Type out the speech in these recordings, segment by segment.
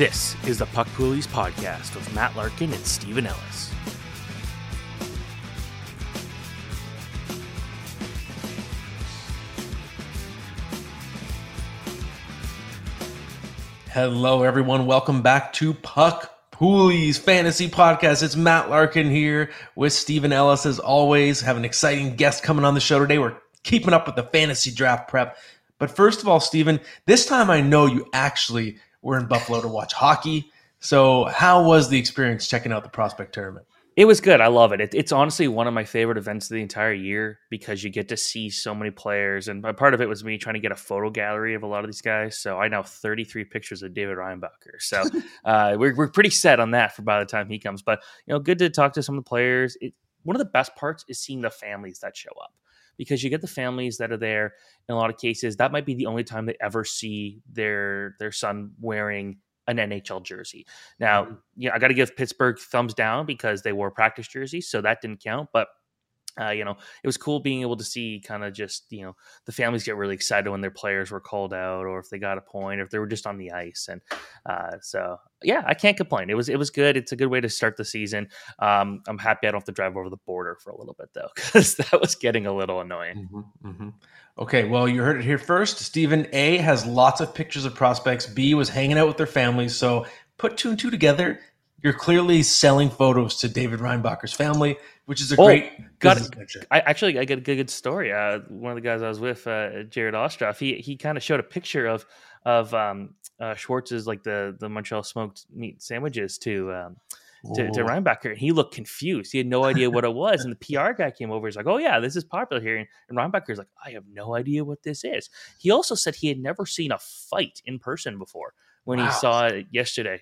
This is the Puck Poolies podcast with Matt Larkin and Steven Ellis. Hello, everyone. Welcome back to Puck Poolies Fantasy Podcast. It's Matt Larkin here with Steven Ellis. As always, have an exciting guest coming on the show today. We're keeping up with the fantasy draft prep. But first of all, Steven, this time I know you actually were in Buffalo to watch hockey. So, how was the experience checking out the prospect tournament? It was good. I love it. it. It's honestly one of my favorite events of the entire year because you get to see so many players. And part of it was me trying to get a photo gallery of a lot of these guys. So I now 33 pictures of David Reinbacher. So uh, we're, we're pretty set on that for by the time he comes. But, you know, good to talk to some of the players. It, one of the best parts is seeing the families that show up because you get the families that are there in a lot of cases that might be the only time they ever see their their son wearing an NHL jersey. Now, mm-hmm. yeah, I got to give Pittsburgh thumbs down because they wore practice jerseys, so that didn't count. But uh, you know, it was cool being able to see kind of just you know the families get really excited when their players were called out or if they got a point or if they were just on the ice, and uh, so yeah, I can't complain. It was it was good. It's a good way to start the season. Um, I'm happy I don't have to drive over the border for a little bit though because that was getting a little annoying. Mm-hmm, mm-hmm. Okay, well, you heard it here first. Steven A has lots of pictures of prospects. B was hanging out with their families. So put two and two together. You're clearly selling photos to David Reinbacher's family, which is a oh, great got. I actually I got a good, story. Uh, one of the guys I was with, uh, Jared Ostroff, he he kind of showed a picture of of um, uh, Schwartz's like the the Montreal smoked meat sandwiches to um, to, to Reinbacher. He looked confused. He had no idea what it was. And the PR guy came over. He's like, "Oh yeah, this is popular here." And, and Reinbacher's like, "I have no idea what this is." He also said he had never seen a fight in person before when wow. he saw it yesterday.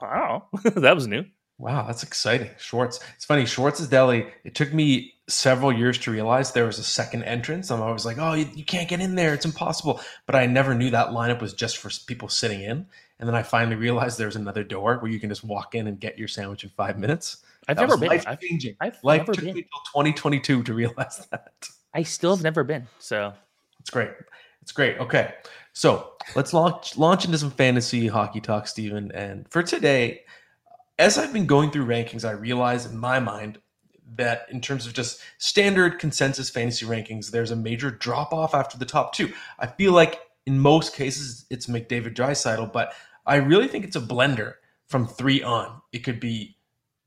Wow, that was new. Wow, that's exciting. Schwartz. It's funny. Schwartz's Deli. It took me several years to realize there was a second entrance. I'm always like, oh, you, you, can't get in there. It's impossible. But I never knew that lineup was just for people sitting in. And then I finally realized there's another door where you can just walk in and get your sandwich in five minutes. I've that never been. Life changing. I've life never took been. me until 2022 to realize that. I still have never been. So it's great. It's great. Okay. So let's launch launch into some fantasy hockey talk, Steven. And for today, as I've been going through rankings, I realize in my mind that in terms of just standard consensus fantasy rankings, there's a major drop off after the top two. I feel like in most cases it's McDavid Draisaitl, but I really think it's a blender from three on. It could be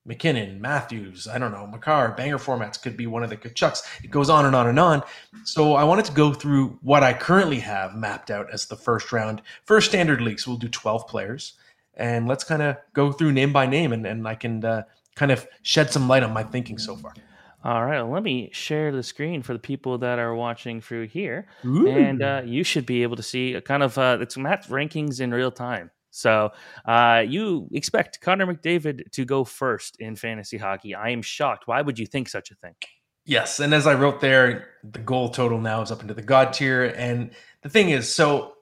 MacKinnon, Matthews, I don't know, Makar, banger formats could be one of the Tkachuks. It goes on and on and on. So I wanted to go through what I currently have mapped out as the first round. First standard league, so we'll do 12 players. And let's kind of go through name by name and, and I can uh, kind of shed some light on my thinking so far. All right, well, let me share the screen for the people that are watching through here, Ooh. and uh, you should be able to see a kind of uh, it's Matt's rankings in real time. So uh, you expect Connor McDavid to go first in fantasy hockey. I am shocked. Why would you think such a thing? Yes, and as I wrote there, the goal total now is up into the god tier, and the thing is, so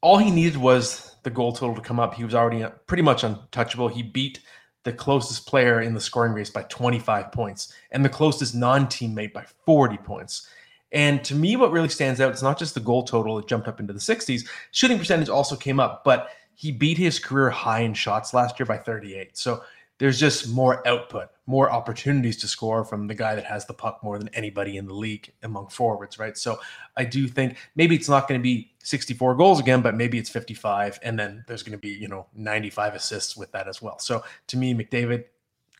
all he needed was the goal total to come up. He was already pretty much untouchable. He beat the closest player in the scoring race by 25 points and the closest non teammate by 40 points. And to me, what really stands out is not just the goal total, it jumped up into the 60s. Shooting percentage also came up, but he beat his career high in shots last year by 38. So there's just more output, more opportunities to score from the guy that has the puck more than anybody in the league among forwards, right? So I do think maybe it's not going to be 64 goals again, but maybe it's 55, and then there's going to be you know 95 assists with that as well. So to me, McDavid,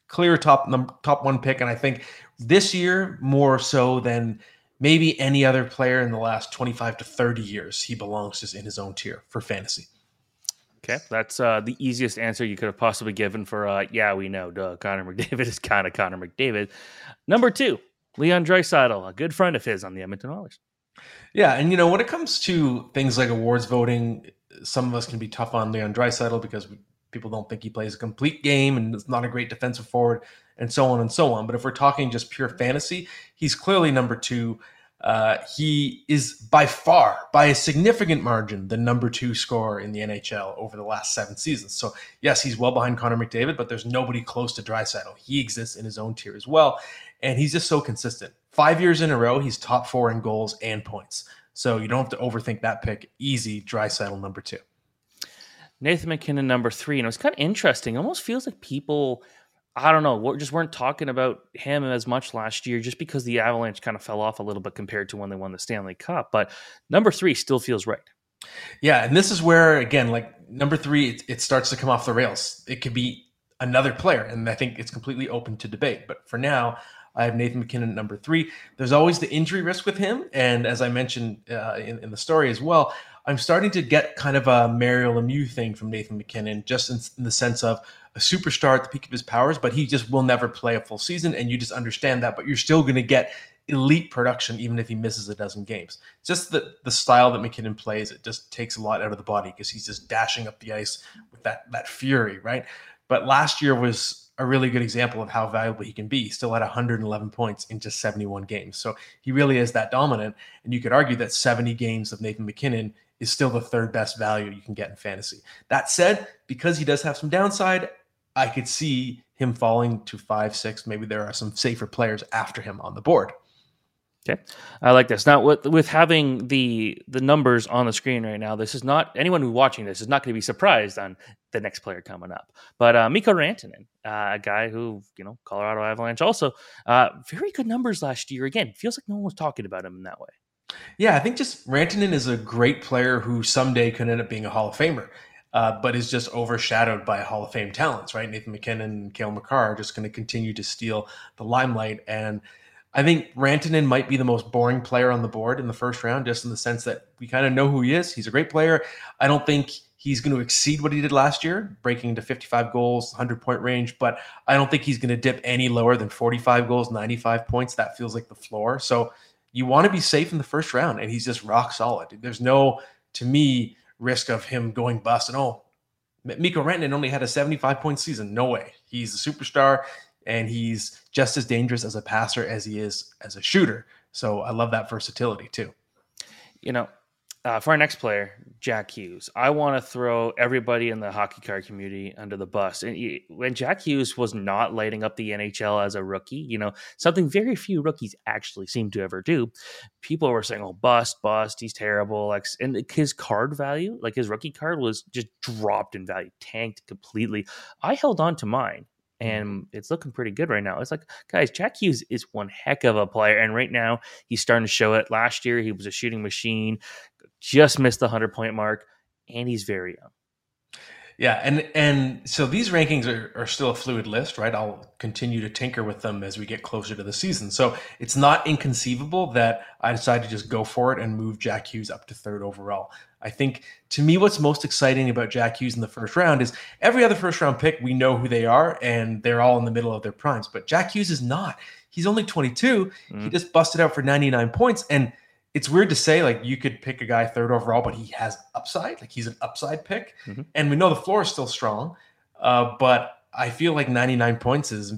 clear top number, top one pick, and I think this year more so than maybe any other player in the last 25 to 30 years, he belongs just in his own tier for fantasy. Okay, that's uh, the easiest answer you could have possibly given for. Uh, yeah, we know, duh. Connor McDavid is kind of Connor McDavid. Number two, Leon Draisaitl, a good friend of his on the Edmonton Oilers. Yeah, and you know when it comes to things like awards voting, some of us can be tough on Leon Draisaitl because we, people don't think he plays a complete game and is not a great defensive forward, and so on and so on. But if we're talking just pure fantasy, he's clearly number two. Uh, he is by far, by a significant margin, the number two scorer in the NHL over the last seven seasons. So, yes, he's well behind Connor McDavid, but there's nobody close to Draisaitl. He exists in his own tier as well, and he's just so consistent. Five years in a row, he's top four in goals and points. So you don't have to overthink that pick. Easy, Draisaitl number two. Nathan MacKinnon number three, and it was kind of interesting. It almost feels like people I don't know, We just weren't talking about him as much last year just because the Avalanche kind of fell off a little bit compared to when they won the Stanley Cup. But number three still feels right. Yeah. And this is where, again, like number three, it, it starts to come off the rails. It could be another player. And I think it's completely open to debate. But for now, I have Nathan MacKinnon at number three. There's always the injury risk with him. And as I mentioned uh, in, in the story as well, I'm starting to get kind of a Mario Lemieux thing from Nathan MacKinnon, just in, in the sense of a superstar at the peak of his powers, but he just will never play a full season, and you just understand that. But you're still going to get elite production even if he misses a dozen games. Just the the style that MacKinnon plays, it just takes a lot out of the body because he's just dashing up the ice with that that fury, right? But last year was a really good example of how valuable he can be. He still had 111 points in just 71 games. So he really is that dominant. And you could argue that 70 games of Nathan MacKinnon is still the third best value you can get in fantasy. That said, because he does have some downside, I could see him falling to five, six. Maybe there are some safer players after him on the board. Okay, I like this. Now, with with having the the numbers on the screen right now, this is not anyone who's watching this is not going to be surprised on the next player coming up. But uh, Mikko Rantanen, uh, a guy who you know Colorado Avalanche also uh, very good numbers last year. Again, feels like no one was talking about him in that way. Yeah, I think just Rantanen is a great player who someday could end up being a Hall of Famer uh, but is just overshadowed by Hall of Fame talents, right? Nathan MacKinnon and Cale Makar are just going to continue to steal the limelight. And I think Rantanen might be the most boring player on the board in the first round, just in the sense that we kind of know who he is. He's a great player. I don't think he's going to exceed what he did last year, breaking into 55 goals, 100 point range, but I don't think he's going to dip any lower than 45 goals, 95 points. That feels like the floor. So you want to be safe in the first round, and he's just rock solid. There's no, to me, risk of him going bust. And oh, Mikko Rantanen only had a 75 point season. No way. He's a superstar and he's just as dangerous as a passer as he is as a shooter. So I love that versatility too. You know, uh, for our next player, Jack Hughes, I want to throw everybody in the hockey card community under the bus. And he, when Jack Hughes was not lighting up the NHL as a rookie, you know, something very few rookies actually seem to ever do, people were saying, "Oh, bust, bust, he's terrible." Like, and his card value, like his rookie card, was just dropped in value, tanked completely. I held on to mine Mm-hmm. and it's looking pretty good right now. It's like, guys, Jack Hughes is one heck of a player, and right now he's starting to show it. Last year he was a shooting machine, just missed the hundred point mark, and he's very young. Yeah, and and so these rankings are, are still a fluid list, right? I'll continue to tinker with them as we get closer to the season. So it's not inconceivable that I decide to just go for it and move Jack Hughes up to third overall. I think to me, what's most exciting about Jack Hughes in the first round is every other first round pick, we know who they are and they're all in the middle of their primes. But Jack Hughes is not. He's only 22. Mm. He just busted out for 99 points. And it's weird to say like you could pick a guy third overall, but he has upside. Like he's an upside pick, mm-hmm. and we know the floor is still strong. Uh, but I feel like 99 points is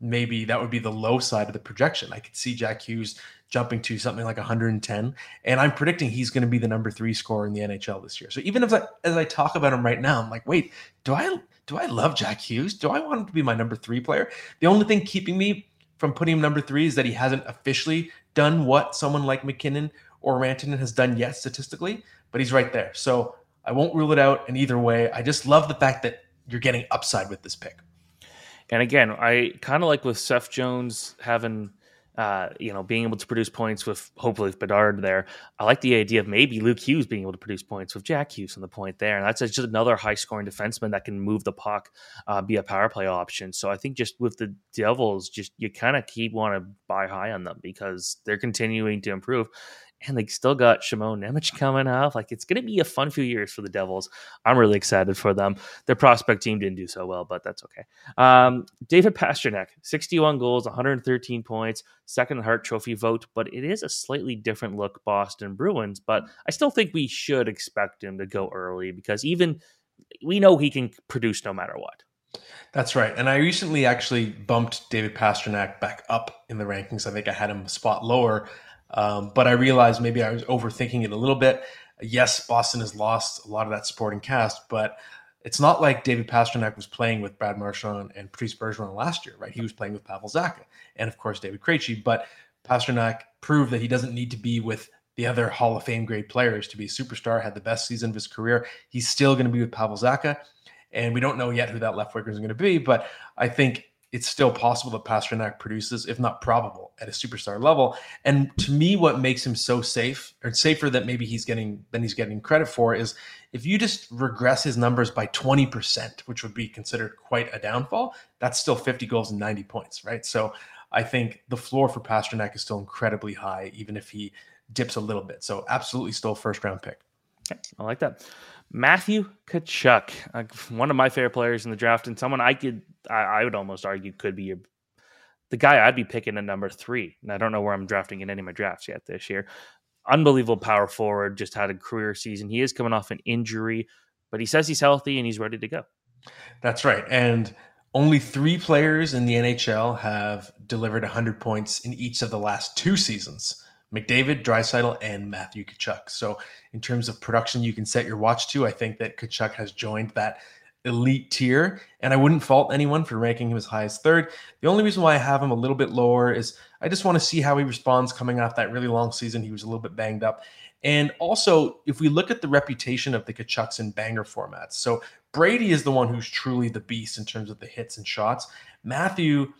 maybe that would be the low side of the projection. I could see Jack Hughes jumping to something like 110. And I'm predicting he's going to be the number three scorer in the NHL this year. So even as I, as I talk about him right now, I'm like, wait, do I do I love Jack Hughes? Do I want him to be my number three player? The only thing keeping me from putting him number three is that he hasn't officially done what someone like MacKinnon or Rantanen has done yet statistically, but he's right there. So I won't rule it out in either way. I just love the fact that you're getting upside with this pick. And again, I kind of like with Seth Jones having uh, you know, being able to produce points with hopefully with Bedard there. I like the idea of maybe Luke Hughes being able to produce points with Jack Hughes on the point there. And that's just another high scoring defenseman that can move the puck, uh, be a power play option. So I think just with the Devils, just you kind of keep want to buy high on them because they're continuing to improve and they still got Shimon Nemec coming up. Like it's going to be a fun few years for the Devils. I'm really excited for them. Their prospect team didn't do so well, but that's okay. Um, David Pastrnak, 61 goals, 113 points, second Hart Trophy vote, but it is a slightly different look Boston Bruins. But I still think we should expect him to go early because even we know he can produce no matter what. That's right. And I recently actually bumped David Pastrnak back up in the rankings. I think I had him a spot lower. Um, but I realized maybe I was overthinking it a little bit. Yes, Boston has lost a lot of that supporting cast, but it's not like David Pastrnak was playing with Brad Marchand and Patrice Bergeron last year, right? He was playing with Pavel Zacha and, of course, David Krejci. But Pastrnak proved that he doesn't need to be with the other Hall of Fame grade players to be a superstar, had the best season of his career. He's still going to be with Pavel Zacha. And we don't know yet who that left winger is going to be, but I think it's still possible that Pastrnak produces, if not probable, at a superstar level. And to me, what makes him so safe, or safer that maybe he's getting than he's getting credit for, is if you just regress his numbers by 20%, which would be considered quite a downfall, that's still 50 goals and 90 points, right? So I think the floor for Pastrnak is still incredibly high, even if he dips a little bit. So absolutely still first round pick. Okay, I like that. Matthew Tkachuk, uh, one of my favorite players in the draft, and someone I could, I, I would almost argue could be your, the guy I'd be picking at number three. And I don't know where I'm drafting in any of my drafts yet this year. Unbelievable power forward, just had a career season. He is coming off an injury, but he says he's healthy and he's ready to go. That's right. And only three players in the NHL have delivered 100 points in each of the last two seasons. McDavid, Draisaitl, and Matthew Tkachuk. So, in terms of production, you can set your watch to. I think that Tkachuk has joined that elite tier, and I wouldn't fault anyone for ranking him as high as third. The only reason why I have him a little bit lower is I just want to see how he responds coming off that really long season. He was a little bit banged up. And also, if we look at the reputation of the Tkachuks in banger formats, so Brady is the one who's truly the beast in terms of the hits and shots. Matthew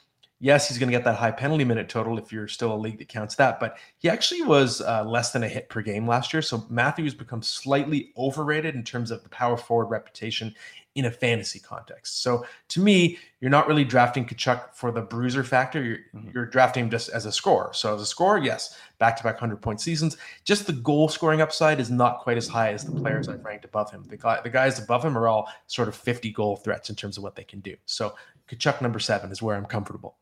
yes, he's going to get that high penalty minute total if you're still a league that counts that. But he actually was uh, less than a hit per game last year. So Matthews become slightly overrated in terms of the power forward reputation in a fantasy context. So to me, you're not really drafting Tkachuk for the bruiser factor. You're, mm-hmm. you're drafting him just as a scorer. So as a scorer, yes, back to back 100 point seasons. Just the goal scoring upside is not quite as high as the players I've ranked above him. The, guy, the guys above him are all sort of 50 goal threats in terms of what they can do. So Tkachuk number seven is where I'm comfortable.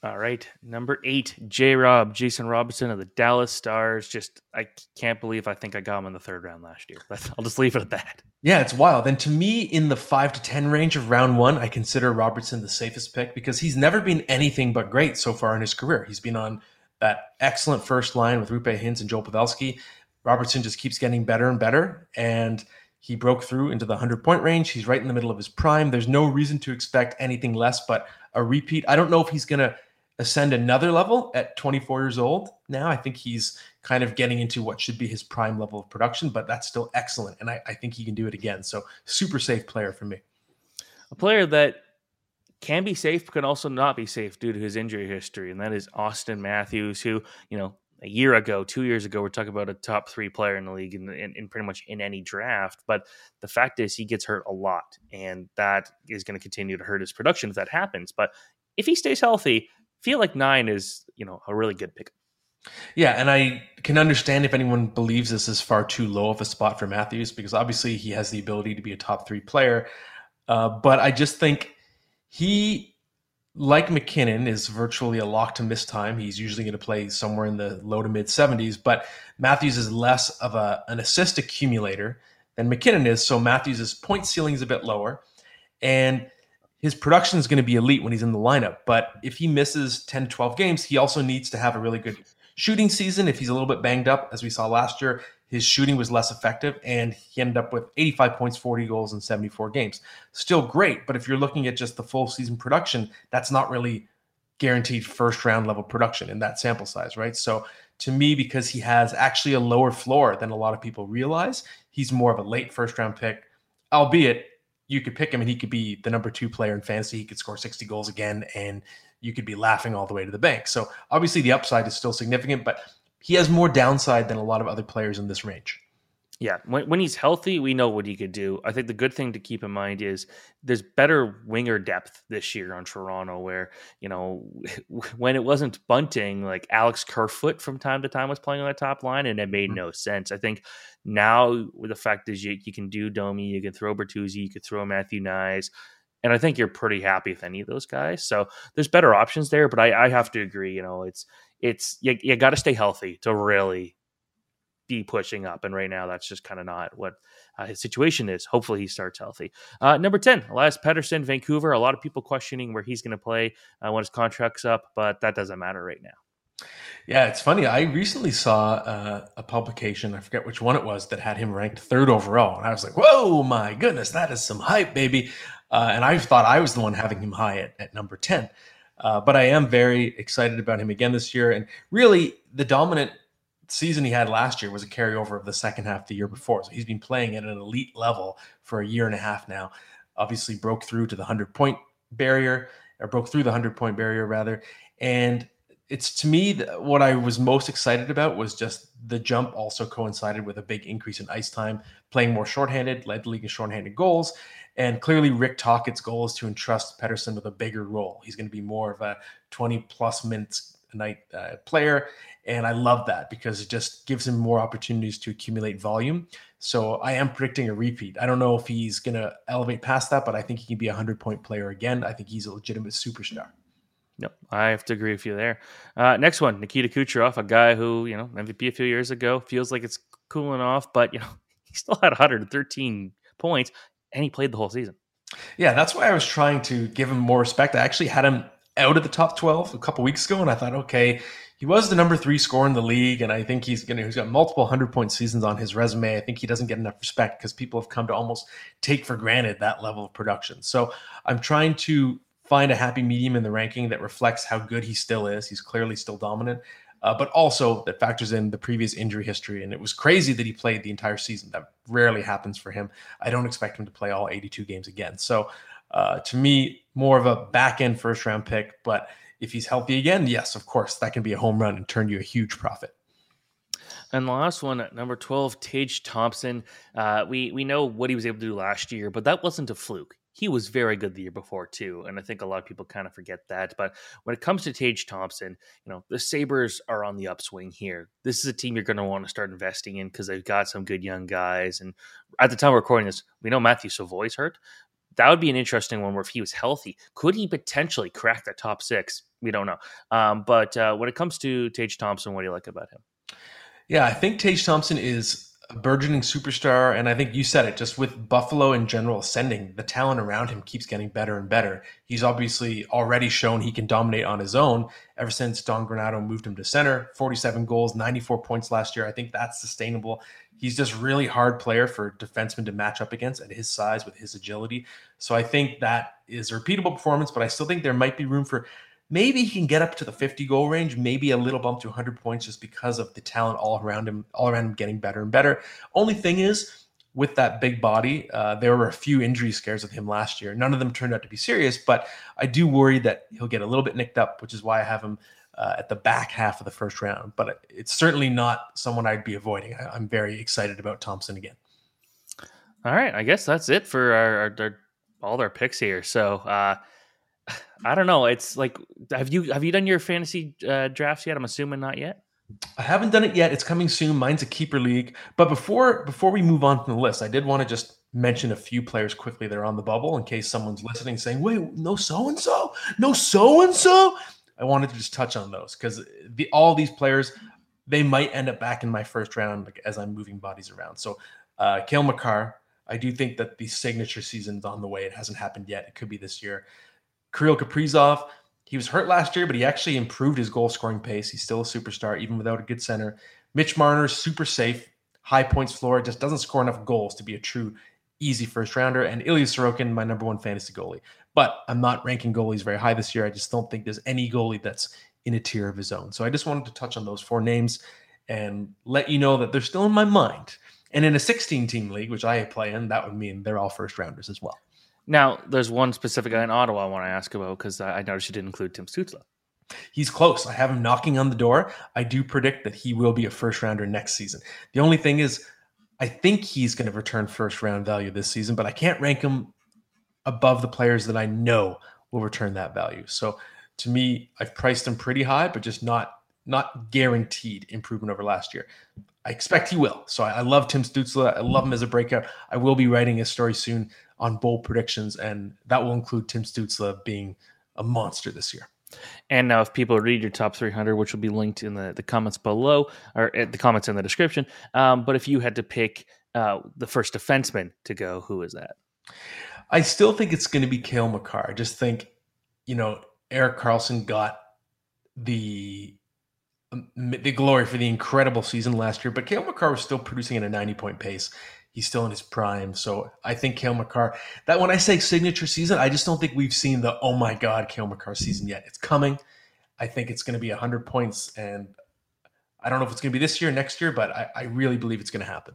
All right, number eight, J. Rob, Jason Robertson of the Dallas Stars. Just I can't believe I think I got him in the third round last year. I'll just leave it at that. Yeah, it's wild. And to me, in the five to ten range of round one, I consider Robertson the safest pick because he's never been anything but great so far in his career. He's been on that excellent first line with Roope Hintz and Joe Pavelski. Robertson just keeps getting better and better, and he broke through into the 100 point range. He's right in the middle of his prime. There's no reason to expect anything less but a repeat. I don't know if he's going to ascend another level at 24 years old. Now I think he's kind of getting into what should be his prime level of production, but that's still excellent. And I, I think he can do it again. So super safe player for me. A player that can be safe, but can also not be safe due to his injury history. And that is Auston Matthews, who, you know, a year ago, two years ago, we're talking about a top three player in the league in, in, in, pretty much in any draft. But the fact is, he gets hurt a lot, and that is going to continue to hurt his production if that happens. But if he stays healthy, feel like nine is you know a really good pick. Yeah, and I can understand if anyone believes this is far too low of a spot for Matthews because obviously he has the ability to be a top three player. Uh, but I just think he, like MacKinnon, is virtually a lock to miss time. He's usually going to play somewhere in the low to mid 70s, but Matthews is less of a, an assist accumulator than MacKinnon is. So Matthews' point ceiling is a bit lower. And his production is going to be elite when he's in the lineup. But if he misses 10, 12 games, he also needs to have a really good shooting season, if he's a little bit banged up, as we saw last year, his shooting was less effective, and he ended up with 85 points, 40 goals in 74 games. Still great, but if you're looking at just the full season production, that's not really guaranteed first round level production in that sample size, right? So to me, because he has actually a lower floor than a lot of people realize, he's more of a late first round pick, albeit you could pick him and he could be the number two player in fantasy. He could score 60 goals again and you could be laughing all the way to the bank. So obviously the upside is still significant, but he has more downside than a lot of other players in this range. Yeah, when, when he's healthy, we know what he could do. I think the good thing to keep in mind is there's better winger depth this year on Toronto, where, you know, when it wasn't bunting, like Alex Kerfoot from time to time was playing on the top line, and it made mm-hmm. no sense. I think now the fact is you, you can do Domi, you can throw Bertuzzi, you could throw Matthew Knies, and I think you're pretty happy with any of those guys. So there's better options there, but I, I have to agree, you know, it's it's you, you got to stay healthy to really be pushing up. And right now, that's just kind of not what uh, his situation is. Hopefully, he starts healthy. Uh, number 10, Elias Pettersson, Vancouver. A lot of people questioning where he's going to play uh, when his contract's up, but that doesn't matter right now. Yeah, it's funny. I recently saw uh, a publication, I forget which one it was, that had him ranked third overall. And I was like, whoa, my goodness, that is some hype, baby. Uh, and I thought I was the one having him high at, at number 10. Uh, but I am very excited about him again this year. And really, the dominant season he had last year was a carryover of the second half the year before. So he's been playing at an elite level for a year and a half now. Obviously, broke through to the 100 point barrier, or broke through the 100 point barrier, rather. And it's to me what I was most excited about was just the jump also coincided with a big increase in ice time, playing more shorthanded, led the league in shorthanded goals. And clearly, Rick Tocchet's goal is to entrust Pettersson with a bigger role. He's going to be more of a 20 plus minutes a night uh, player. And I love that because it just gives him more opportunities to accumulate volume. So I am predicting a repeat. I don't know if he's going to elevate past that, but I think he can be a 100 point player again. I think he's a legitimate superstar. Yep, I have to agree with you there. Uh, next one, Nikita Kucherov, a guy who, you know, MVP a few years ago, feels like it's cooling off, but, you know, he still had 113 points and he played the whole season. Yeah, that's why I was trying to give him more respect. I actually had him out of the top 12 a couple weeks ago, and I thought, okay, he was the number three scorer in the league, and I think he's gonna he's got multiple hundred point seasons on his resume. I think he doesn't get enough respect because people have come to almost take for granted that level of production. So I'm trying to find a happy medium in the ranking that reflects how good he still is. He's clearly still dominant, uh, but also that factors in the previous injury history. And it was crazy that he played the entire season. That rarely happens for him. I don't expect him to play all 82 games again. So uh, to me, more of a back end first round pick, but if he's healthy again, yes, of course, that can be a home run and turn you a huge profit. And the last one at number 12, Tage Thompson. Uh, we, we know what he was able to do last year, but that wasn't a fluke. He was very good the year before, too. And I think a lot of people kind of forget that. But when it comes to Tage Thompson, you know, the Sabres are on the upswing here. This is a team you're going to want to start investing in because they've got some good young guys. And at the time we're recording this, we know Matthew Savoie's hurt, that would be an interesting one where if he was healthy, could he potentially crack the top six? We don't know. Um, but uh, when it comes to Tage Thompson, what do you like about him? Yeah, I think Tage Thompson is a burgeoning superstar. And I think you said it just with Buffalo in general ascending, the talent around him keeps getting better and better. He's obviously already shown he can dominate on his own ever since Don Granato moved him to center. 47 goals, 94 points last year. I think that's sustainable. He's just really hard player for defensemen to match up against at his size with his agility. So I think that is a repeatable performance, but I still think there might be room for maybe he can get up to the 50 goal range, maybe a little bump to 100 points just because of the talent all around him, all around him getting better and better. Only thing is, with that big body, uh, there were a few injury scares with him last year. None of them turned out to be serious, but I do worry that he'll get a little bit nicked up, which is why I have him uh, at the back half of the first round. But it's certainly not someone I'd be avoiding. I, am very excited about Thompson again. All right, I guess that's it for our, our, our all their picks here. So uh, I don't know. It's like have you have you done your fantasy uh, drafts yet? I'm assuming not yet. I haven't done it yet. It's coming soon. Mine's a keeper league. But before before we move on from the list, I did want to just mention a few players quickly that are on the bubble in case someone's listening saying, "Wait, no so and so, no so and so." I wanted to just touch on those because the all these players they might end up back in my first round like, as I'm moving bodies around. So, uh, Cale Makar, I do think that the signature season's on the way. It hasn't happened yet. It could be this year. Kirill Kaprizov, He was hurt last year, but he actually improved his goal scoring pace. He's still a superstar, even without a good center. Mitch Marner, super safe, high points floor, just doesn't score enough goals to be a true easy first rounder. And Ilya Sorokin, my number one fantasy goalie. But I'm not ranking goalies very high this year. I just don't think there's any goalie that's in a tier of his own. So I just wanted to touch on those four names and let you know that they're still in my mind. And in a 16 team league, which I play in, that would mean they're all first rounders as well. Now, there's one specific guy in Ottawa I want to ask about because I noticed you didn't include Tim Stützle. He's close. I have him knocking on the door. I do predict that he will be a first rounder next season. The only thing is, I think he's going to return first round value this season, but I can't rank him above the players that I know will return that value. So to me, I've priced him pretty high, but just not not guaranteed improvement over last year. I expect he will. So I, I love Tim Stützle. I love him as a breakout. I will be writing a story soon on bold predictions, and that will include Tim Stützle being a monster this year. And now, if people read your top 300, which will be linked in the, the comments below or at the comments in the description, um, but if you had to pick uh, the first defenseman to go, who is that? I still think it's going to be Cale Makar. I just think, you know, Erik Karlsson got the Um, the glory for the incredible season last year, but Cale Makar was still producing at a 90 point pace. He's still in his prime. So I think Cale Makar, that when I say signature season, I just don't think we've seen the, oh my God, Cale Makar season yet. It's coming. I think it's going to be 100 points. And I don't know if it's going to be this year, next year, but I, I really believe it's going to happen.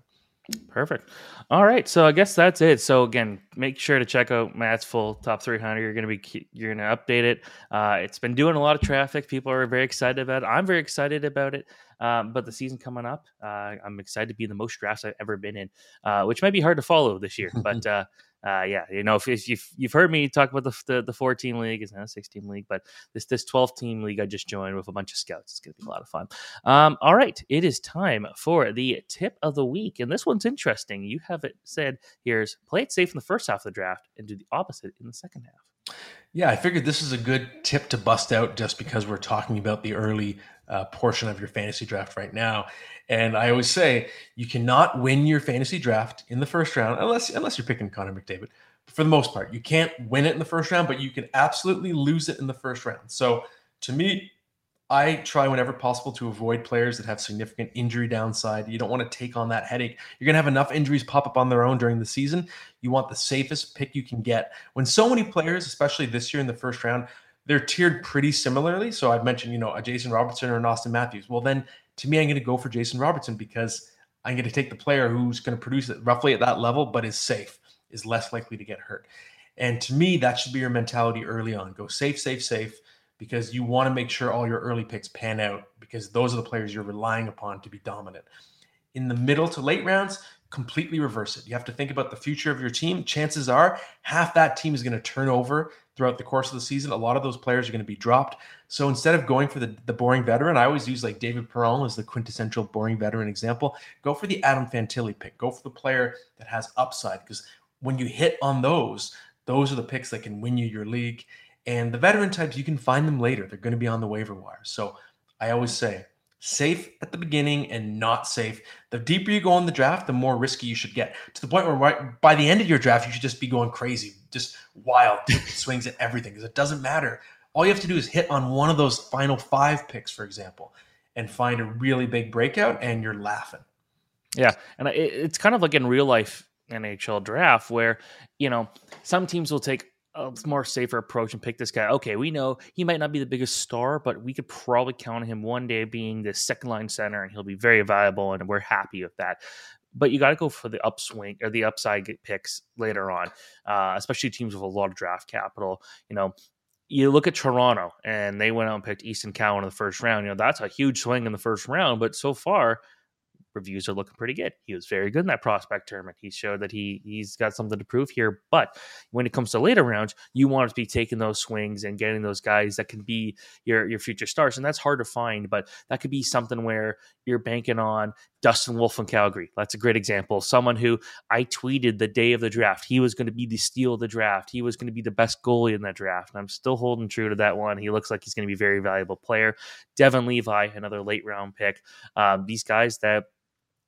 Perfect. All right, so I guess that's it. So again, make sure to check out Matt's full top 300. You're going to be you're going to update it. Uh, it's been doing a lot of traffic. People are very excited about it. I'm very excited about it. Um, but the season coming up, uh, I'm excited to be the most drafts I've ever been in, uh, which might be hard to follow this year. But uh, yeah, you know, if, if, you've you've heard me talk about the the, the four team league, it's not a six team league, but this this twelve team league I just joined with a bunch of scouts. It's gonna be a lot of fun. Um, all right, it is time for the tip of the week, and this one's interesting. You have it said here's play it safe in the first half of the draft and do the opposite in the second half. Yeah, I figured this is a good tip to bust out just because we're talking about the early uh, portion of your fantasy draft right now. And I always say you cannot win your fantasy draft in the first round unless unless you're picking Connor McDavid. For the most part, you can't win it in the first round, but you can absolutely lose it in the first round. So to me, I try whenever possible to avoid players that have significant injury downside. You don't want to take on that headache. You're going to have enough injuries pop up on their own during the season. You want the safest pick you can get. When so many players, especially this year in the first round, they're tiered pretty similarly. So I've mentioned, you know, a Jason Robertson or an Auston Matthews. Well, then to me, I'm going to go for Jason Robertson because I'm going to take the player who's going to produce it roughly at that level, but is safe, is less likely to get hurt. And to me, that should be your mentality early on. Go safe, safe, safe, because you want to make sure all your early picks pan out because those are the players you're relying upon to be dominant. In the middle to late rounds, completely reverse it. You have to think about the future of your team. Chances are half that team is going to turn over throughout the course of the season. A lot of those players are going to be dropped. So instead of going for the, the boring veteran, I always use like David Perron as the quintessential boring veteran example. Go for the Adam Fantilli pick. Go for the player that has upside because when you hit on those, those are the picks that can win you your league. And the veteran types, you can find them later. They're going to be on the waiver wire. So I always say safe at the beginning and not safe. The deeper you go in the draft, the more risky you should get to the point where right, by the end of your draft, you should just be going crazy, just wild swings at everything because it doesn't matter. All you have to do is hit on one of those final five picks, for example, and find a really big breakout, and you're laughing. Yeah, and it's kind of like in real life NHL draft where you know some teams will take a more safer approach and pick this guy. Okay, we know he might not be the biggest star, but we could probably count him one day being the second line center, and he'll be very valuable, and we're happy with that. But you got to go for the upswing or the upside picks later on, uh, especially teams with a lot of draft capital. You know, you look at Toronto, and they went out and picked Easton Cowan in the first round. You know, that's a huge swing in the first round, but so far reviews are looking pretty good. He was very good in that prospect tournament. He showed that he he's got something to prove here. But when it comes to later rounds, you want to be taking those swings and getting those guys that can be your your future stars, and that's hard to find. But that could be something where you're banking on Dustin Wolf from Calgary. That's a great example. Someone who I tweeted the day of the draft. He was going to be the steal of the draft. He was going to be the best goalie in that draft. And I'm still holding true to that one. He looks like he's going to be a very valuable player. Devon Levi, another late round pick. Um, these guys that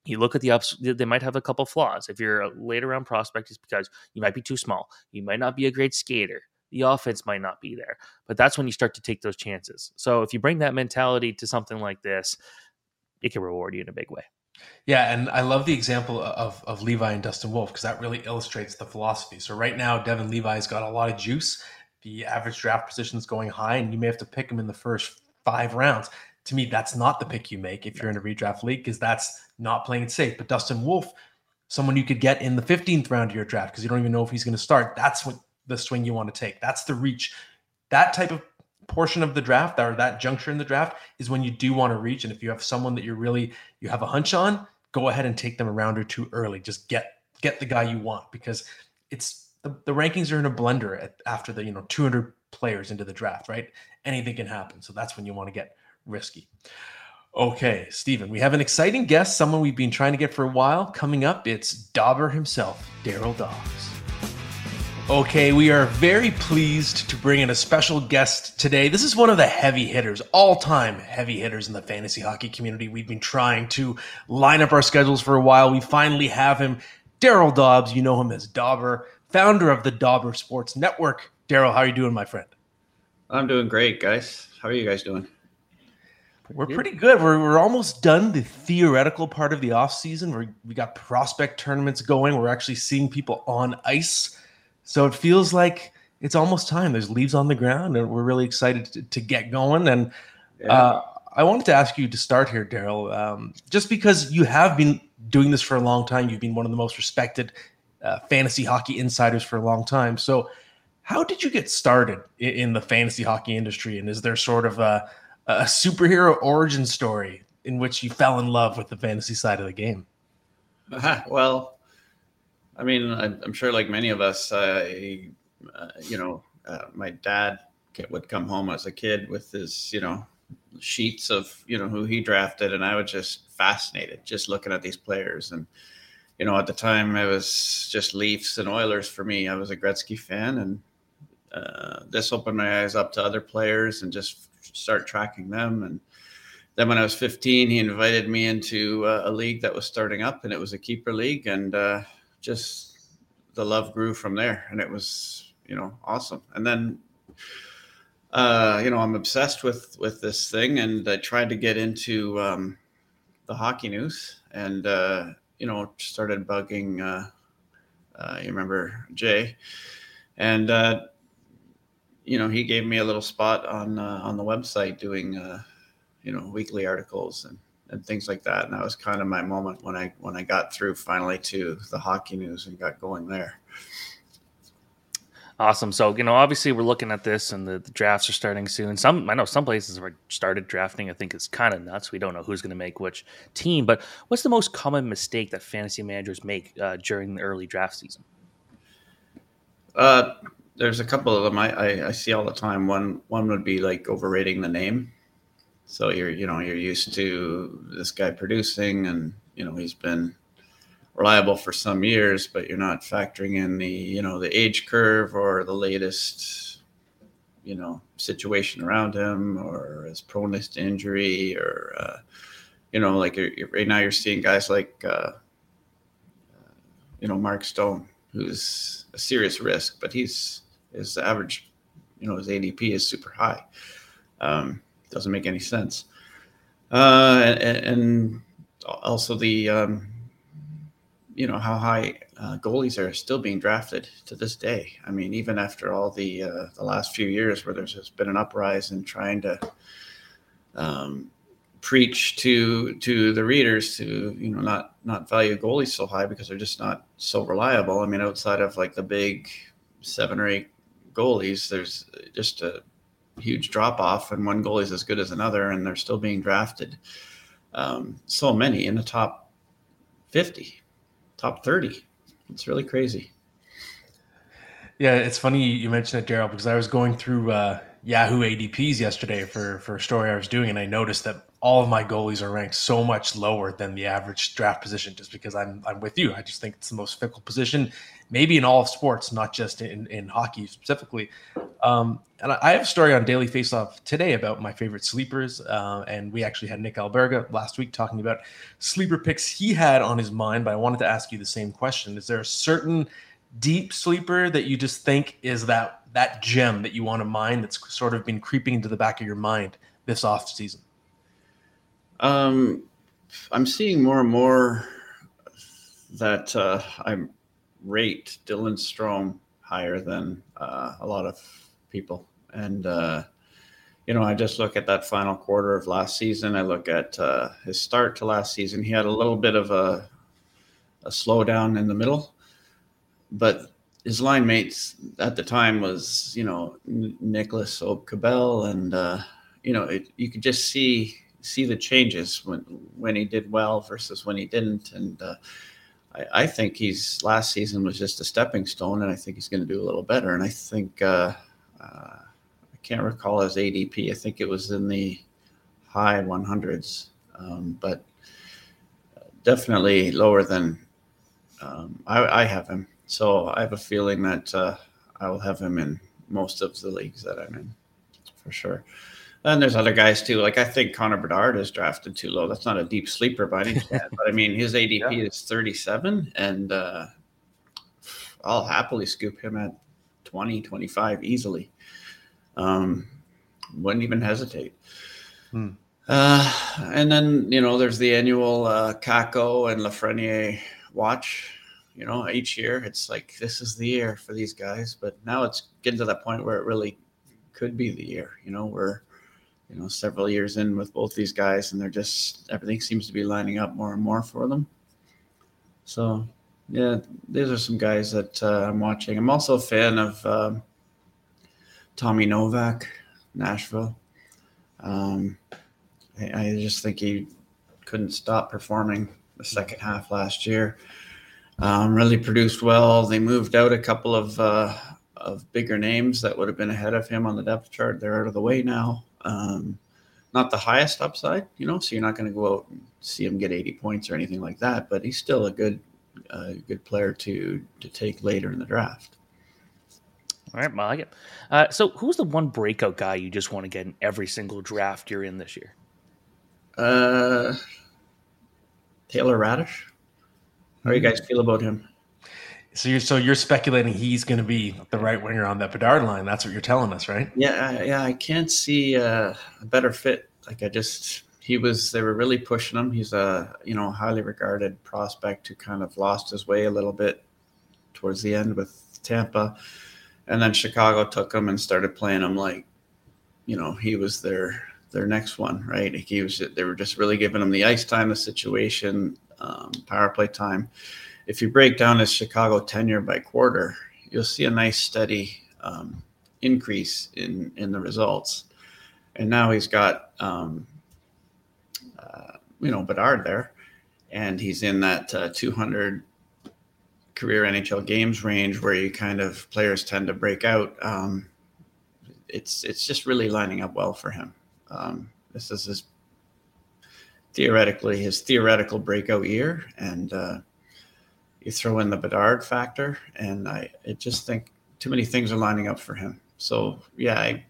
you look at the ups they might have a couple flaws if you're a later round prospect it's because you might be too small you might not be a great skater the offense might not be there. But that's when you start to take those chances. So if you bring that mentality to something like this, it can reward you in a big way. Yeah, and I love the example of, of Levi and Dustin Wolf because that really illustrates the philosophy. So right now, Devon Levi's got a lot of juice. The average draft position is going high, and you may have to pick him in the first five rounds. To me, that's not the pick you make if you're in a redraft league because that's not playing it safe. But Dustin Wolf, someone you could get in the 15th round of your draft because you don't even know if he's going to start. That's what the swing you want to take. That's the reach. That type of portion of the draft or that juncture in the draft is when you do want to reach. And if you have someone that you're really you have a hunch on, go ahead and take them a round or two early. Just get get the guy you want because it's the, the rankings are in a blender at, after the you know 200 players into the draft, right? Anything can happen. So that's when you want to get risky. Okay, Steven, we have an exciting guest, someone we've been trying to get for a while. Coming up, it's Dobber himself, Darryl Dobbs. Okay, we are very pleased to bring in a special guest today. This is one of the heavy hitters, all time heavy hitters in the fantasy hockey community. We've been trying to line up our schedules for a while. We finally have him. Darryl Dobbs, you know him as Dobber, founder of the Dobber Sports Network. Darryl, how are you doing, my friend? I'm doing great, guys. How are you guys doing? We're pretty good. We're, we're almost done the theoretical part of the off season. we we got prospect tournaments going. We're actually seeing people on ice so it feels like it's almost time. There's leaves on the ground, and we're really excited to, to get going. And yeah. uh, I wanted to ask you to start here, Darryl, um, just because you have been doing this for a long time. You've been one of the most respected uh, fantasy hockey insiders for a long time. So, how did you get started in, the fantasy hockey industry? And is there sort of a, a superhero origin story in which you fell in love with the fantasy side of the game? Uh-huh. Well, I mean, I'm sure, like many of us, uh, you know, uh, my dad would come home as a kid with his, you know, sheets of, you know, who he drafted, and I was just fascinated just looking at these players. And you know, at the time, it was just Leafs and Oilers for me. I was a Gretzky fan, and uh, this opened my eyes up to other players and just start tracking them. And then when I was 15, he invited me into uh, a league that was starting up, and it was a keeper league, and uh, just the love grew from there, and it was you know awesome. And then uh, you know I'm obsessed with with this thing, and I tried to get into um, the hockey news, and uh, you know started bugging. Uh, you remember Jay, and uh, you know he gave me a little spot on uh, on the website doing uh, you know weekly articles and and things like that. And that was kind of my moment when I when I got through finally to the hockey news and got going there. Awesome. So, you know, obviously we're looking at this and the, the, drafts are starting soon. Some, I know some places have started drafting. I think it's kind of nuts. We don't know who's going to make which team, but what's the most common mistake that fantasy managers make uh, during the early draft season? Uh, there's a couple of them I, I, I, see all the time. One, one would be like overrating the name. So you're, you know, you're used to this guy producing, and you know he's been reliable for some years, but you're not factoring in the, you know, the age curve or the latest, you know, situation around him or his proneness to injury or, uh, you know, like you're, right now you're seeing guys like, uh, you know, Mark Stone, who's a serious risk, but he's his average, you know, his ADP is super high. Um, doesn't make any sense. Uh, and, and, also the um, you know how high uh, goalies are still being drafted to this day. I mean, even after all the uh, the last few years where there's just been an uprise in trying to um, preach to to the readers to you know not not value goalies so high because they're just not so reliable. I mean, outside of like the big seven or eight goalies, there's just a huge drop off, and one goalie is as good as another, and they're still being drafted. Um, so many in the top 50, top 30. It's really crazy. Yeah, it's funny you mentioned it, Darryl, because I was going through uh, Yahoo ADPs yesterday for for a story I was doing, and I noticed that all of my goalies are ranked so much lower than the average draft position just because I'm I'm with you. I just think it's the most fickle position, maybe in all sports, not just in, in hockey specifically. Um, and I have a story on Daily Faceoff today about my favorite sleepers. Uh, and we actually had Nick Alberga last week talking about sleeper picks he had on his mind. But I wanted to ask you the same question: Is there a certain deep sleeper that you just think is that that gem that you want to mine that's sort of been creeping into the back of your mind this off season? Um, I'm seeing more and more that uh, I rate Dylan Strome higher than uh, a lot of people, and uh, you know, I just look at that final quarter of last season. I look at uh, his start to last season. He had a little bit of a a slowdown in the middle, but his line mates at the time was you know Nicholas Aube-Kubel and uh, you know it, you could just see see the changes when when he did well versus when he didn't and uh, I, I, think he's last season was just a stepping stone and I think he's going to do a little better. And I think uh, uh I can't recall his ADP I think it was in the high 100s um, but definitely lower than um, I, I have him. So I have a feeling that uh, I will have him in most of the leagues that I'm in, for sure. And there's other guys too. Like I think Connor Bedard is drafted too low. That's not a deep sleeper by any chance, but I mean his ADP yeah. is 37, and uh, I'll happily scoop him at 20, 25 easily. Um, wouldn't even hesitate. Hmm. Uh, and then you know there's the annual uh, Kakko and Lafreniere watch you know, each year it's like this is the year for these guys. But now it's getting to that point where it really could be the year. You know, we're you know several years in with both these guys, and they're just everything seems to be lining up more and more for them. So yeah, these are some guys that uh, I'm watching. I'm also a fan of um, Tommy Novak, Nashville. Um, I, I just think he couldn't stop performing the second half last year um, really produced well. They moved out a couple of uh, of bigger names that would have been ahead of him on the depth chart. They're out of the way now. Um, not the highest upside, you know, so you're not going to go out and see him get 80 points or anything like that. But he's still a good uh, good player to to take later in the draft. All right, I like it. Uh, so, who's the one breakout guy you just want to get in every single draft you're in this year? Uh, Taylor Raddysh. How do you guys feel about him? So you're so you're speculating he's going to be the right winger on that Bedard line. That's what you're telling us, right? Yeah, yeah. I can't see uh, a better fit. Like I just he was they were really pushing him. He's a you know highly regarded prospect who kind of lost his way a little bit towards the end with Tampa, and then Chicago took him and started playing him like you know he was their their next one, right? He was they were just really giving him the ice time, the situation, um, power play time. If you break down his Chicago tenure by quarter, you'll see a nice steady um, increase in in the results. And now he's got um, uh, you know Bedard there, and he's in that uh, 200 career NHL games range where you kind of players tend to break out. Um, it's it's just really lining up well for him. Um, this is his theoretically his theoretical breakout year, and uh, you throw in the Bedard factor, and I, I just think too many things are lining up for him. So yeah, I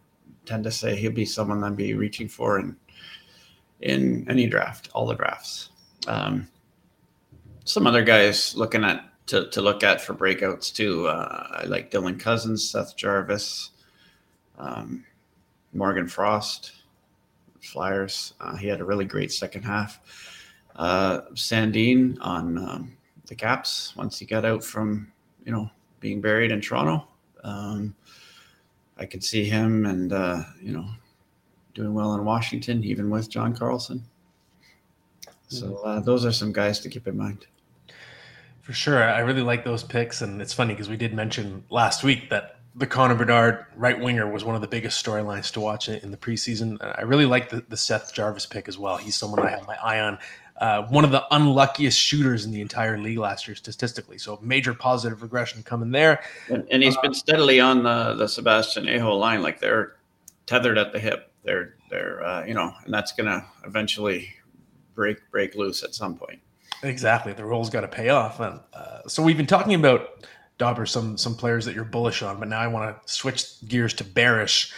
tend to say he'll be someone I'd be reaching for in in any draft, all the drafts. Um, some other guys looking at to, to look at for breakouts too. Uh, I like Dylan Cozens, Seth Jarvis, um, Morgan Frost. Flyers. Uh, he had a really great second half. Uh, Sandin on um, the Caps once he got out from you know being buried in Toronto. Um, I could see him and uh, you know doing well in Washington, even with John Carlson. So uh, those are some guys to keep in mind. For sure, I really like those picks, and it's funny because we did mention last week that the Connor Bedard right winger was one of the biggest storylines to watch in the preseason. I really like the, the Seth Jarvis pick as well. He's someone I have my eye on. Uh, one of the unluckiest shooters in the entire league last year statistically. So major positive regression coming there. And, and he's uh, been steadily on the, the Sebastian Aho line. Like they're tethered at the hip. They're, they're uh, you know, and that's going to eventually break, break loose at some point. Exactly. The role's got to pay off. And uh, so we've been talking about Dobber some some players that you're bullish on, but now I want to switch gears to bearish.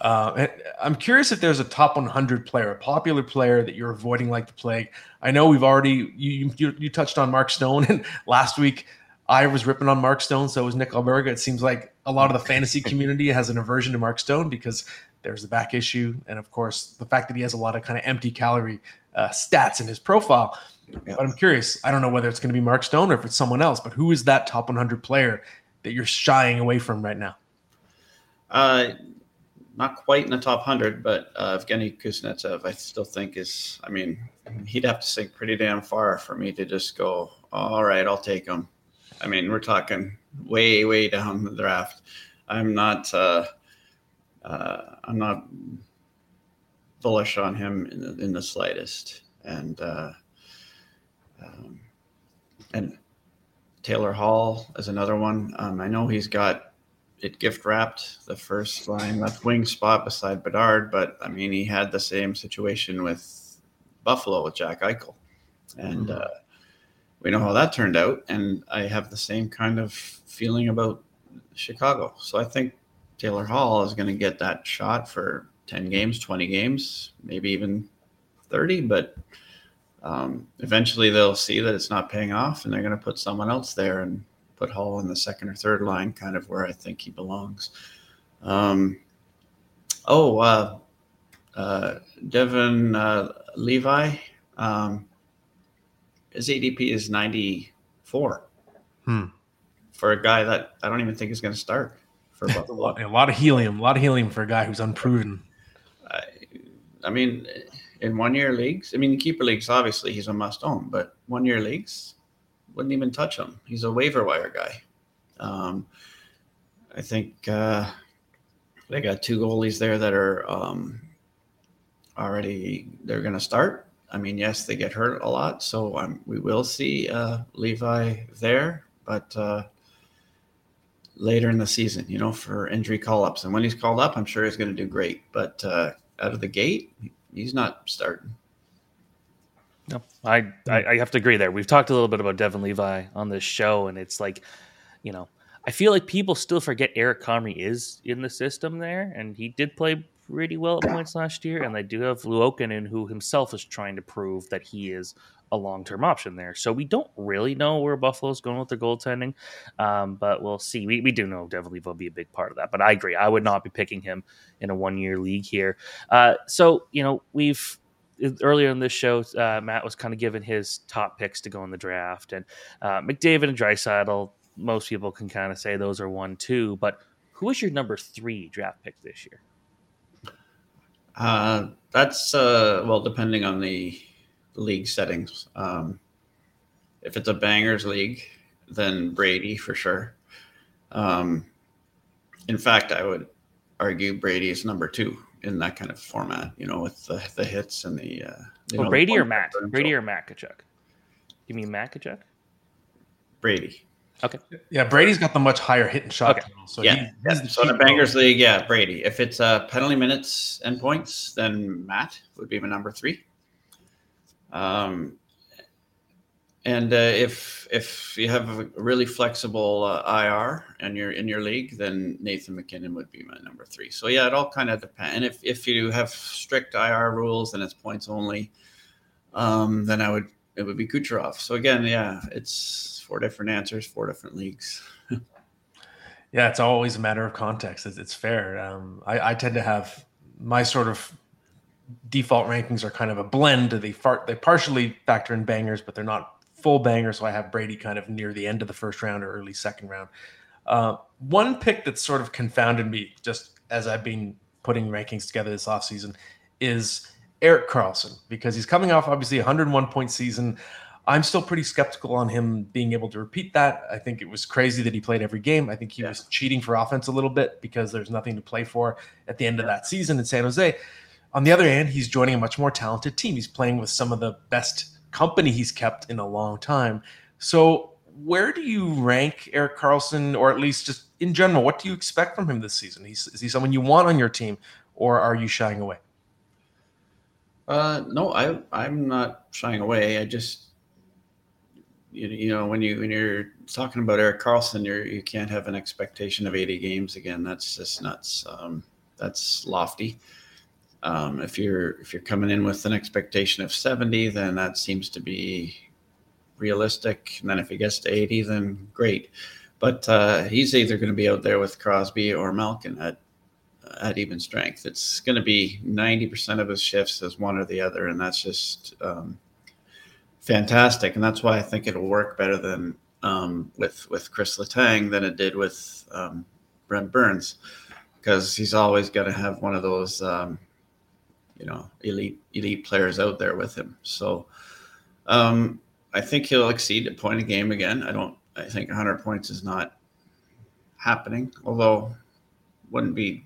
Uh, I'm curious if there's a top 100 player, a popular player that you're avoiding like the plague. I know we've already you you, you touched on Mark Stone, and last week I was ripping on Mark Stone, so was Nick Alberga. It seems like a lot of the fantasy community has an aversion to Mark Stone because there's the back issue, and of course the fact that he has a lot of kind of empty calorie uh, stats in his profile. But I'm curious. I don't know whether it's going to be Mark Stone or if it's someone else. But who is that top 100 player that you're shying away from right now? Uh, not quite in the top 100, but uh, Evgeny Kuznetsov, I still think is. I mean, he'd have to sink pretty damn far for me to just go. All right, I'll take him. I mean, we're talking way, way down the draft. I'm not. Uh, uh, I'm not bullish on him in the, in the slightest. And uh, um, and Taylor Hall is another one. Um, I know he's got it gift wrapped the first line left wing spot beside Bedard, but I mean he had the same situation with Buffalo with Jack Eichel, and mm-hmm. uh, we know how that turned out. And I have the same kind of feeling about Chicago. So I think Taylor Hall is going to get that shot for 10 games, 20 games, maybe even 30. But um, eventually they'll see that it's not paying off and they're going to put someone else there and put Hall in the second or third line, kind of where I think he belongs. Um, oh, uh, uh, Devon uh, Levi, um, his ADP is 94 hmm. for a guy that I don't even think is going to start for a lot, a lot of helium, a lot of helium for a guy who's unproven. I, I mean, in one year leagues, I mean, keeper leagues, obviously he's a must own, but one year leagues wouldn't even touch him. He's a waiver wire guy. Um, I think uh, they got two goalies there that are um, already they're going to start. I mean, yes, they get hurt a lot, so um, we will see uh, Levi there, but uh, later in the season, you know, for injury call ups. And when he's called up, I'm sure he's going to do great. But uh, out of the gate, he's not starting. No, I, I, I have to agree there. We've talked a little bit about Devon Levi on this show, and it's like, you know, I feel like people still forget Eric Comrie is in the system there, and he did play pretty well at points last year. And they do have Luukkonen, who himself is trying to prove that he is a long term option there. So we don't really know where Buffalo's going with their goaltending, um, but we'll see. We, we do know Devon Levi will be a big part of that, but I agree. I would not be picking him in a one year league here. Uh, so, you know, we've earlier in this show, uh, Matt was kind of giving his top picks to go in the draft, and uh, McDavid and Draisaitl. Most people can kind of say those are one, two, but who is your number three draft pick this year? Uh, that's uh, well, depending on the league settings. Um, if it's a bangers league, then Brady for sure. Um, in fact, I would argue Brady is number two in that kind of format. You know, with the, the hits and the. Uh, well, know, Brady or Matt? Brady or Makachuk? You mean Makachuk? Brady. Okay. Yeah, Brady's got the much higher hit and shot. Okay. so yeah. He, yeah. So in a bangers league, yeah, Brady. If it's uh, penalty minutes and points, then Matt would be my number three. Um, and uh, if if you have a really flexible uh, IR and you're in your league, then Nathan MacKinnon would be my number three. So yeah, it all kind of depends. And if if you have strict IR rules and it's points only, um, then I would it would be Kucherov. So again, yeah, it's four different answers, four different leagues. yeah, it's always a matter of context. It's, it's fair. Um, I, I tend to have my sort of default rankings are kind of a blend. They fart, they partially factor in bangers, but they're not full banger. So I have Brady kind of near the end of the first round or early second round. Uh, one pick that sort of confounded me just as I've been putting rankings together this offseason is Erik Karlsson because he's coming off obviously a 101 point season. I'm still pretty skeptical on him being able to repeat that. I think it was crazy that he played every game. I think he yeah. was cheating for offense a little bit because there's nothing to play for at the end of that season in San Jose. On the other hand, he's joining a much more talented team. He's playing with some of the best company he's kept in a long time. So, where do you rank Erik Karlsson, or at least just in general, what do you expect from him this season? He's, is he someone you want on your team, or are you shying away? Uh, no, I I'm not shying away. I just you, you know when you when you're talking about Erik Karlsson, you're you can't have an expectation of 80 games again. That's just nuts. Um, that's lofty. Um, if you're if you're coming in with an expectation of 70, then that seems to be realistic. And then if he gets to 80, then great. But uh, he's either going to be out there with Crosby or Malkin at at even strength. It's going to be 90% of his shifts as one or the other, and that's just um, fantastic. And that's why I think it'll work better than um, with with Chris Letang than it did with um, Brent Burns, because he's always going to have one of those, um, you know, elite elite players out there with him. So um, I think he'll exceed a point a game again. I don't. I think 100 points is not happening, although wouldn't be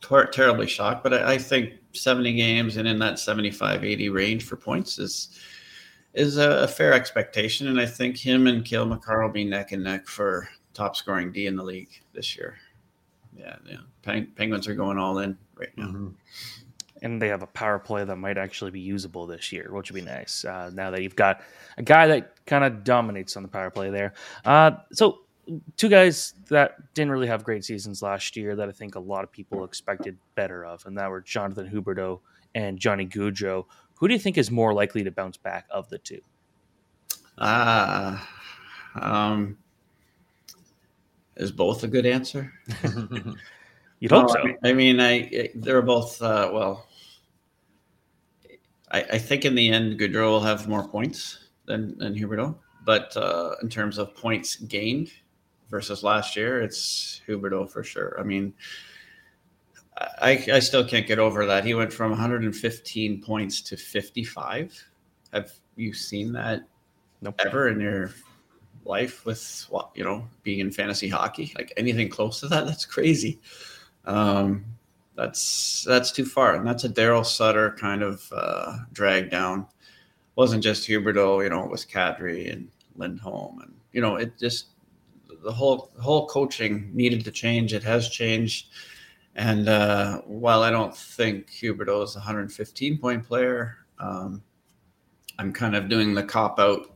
ter- terribly shocked. But I, I think 70 games and in that 75 80 range for points is is a, a, fair expectation. And I think him and Cale Makar will be neck and neck for top scoring D in the league this year. Yeah, yeah. Peng- Penguins are going all in right now. Mm-hmm. And they have a power play that might actually be usable this year, which would be nice. Uh, now that you've got a guy that kind of dominates on the power play there. Uh, so, two guys that didn't really have great seasons last year that I think a lot of people expected better of, and that were Jonathan Huberdeau and Johnny Gaudreau. Who do you think is more likely to bounce back of the two? Ah, uh, um, is both a good answer? You'd hope so. I mean, I they're both uh, well. I, I, think in the end, Gaudreau will have more points than than Huberdeau, but uh, in terms of points gained versus last year, it's Huberdeau for sure. I mean, I, I still can't get over that. He went from 115 points to 55. Have you seen that nope. ever in your life with you know being in fantasy hockey? Like anything close to that, that's crazy. Um, that's that's too far, and that's a Daryl Sutter kind of uh, drag down. It wasn't just Huberdeau, you know, it was Kadri and Lindholm, and you know, it just the whole whole coaching needed to change. It has changed and uh, while I don't think Huberdeau is a 115 point player, um, I'm kind of doing the cop out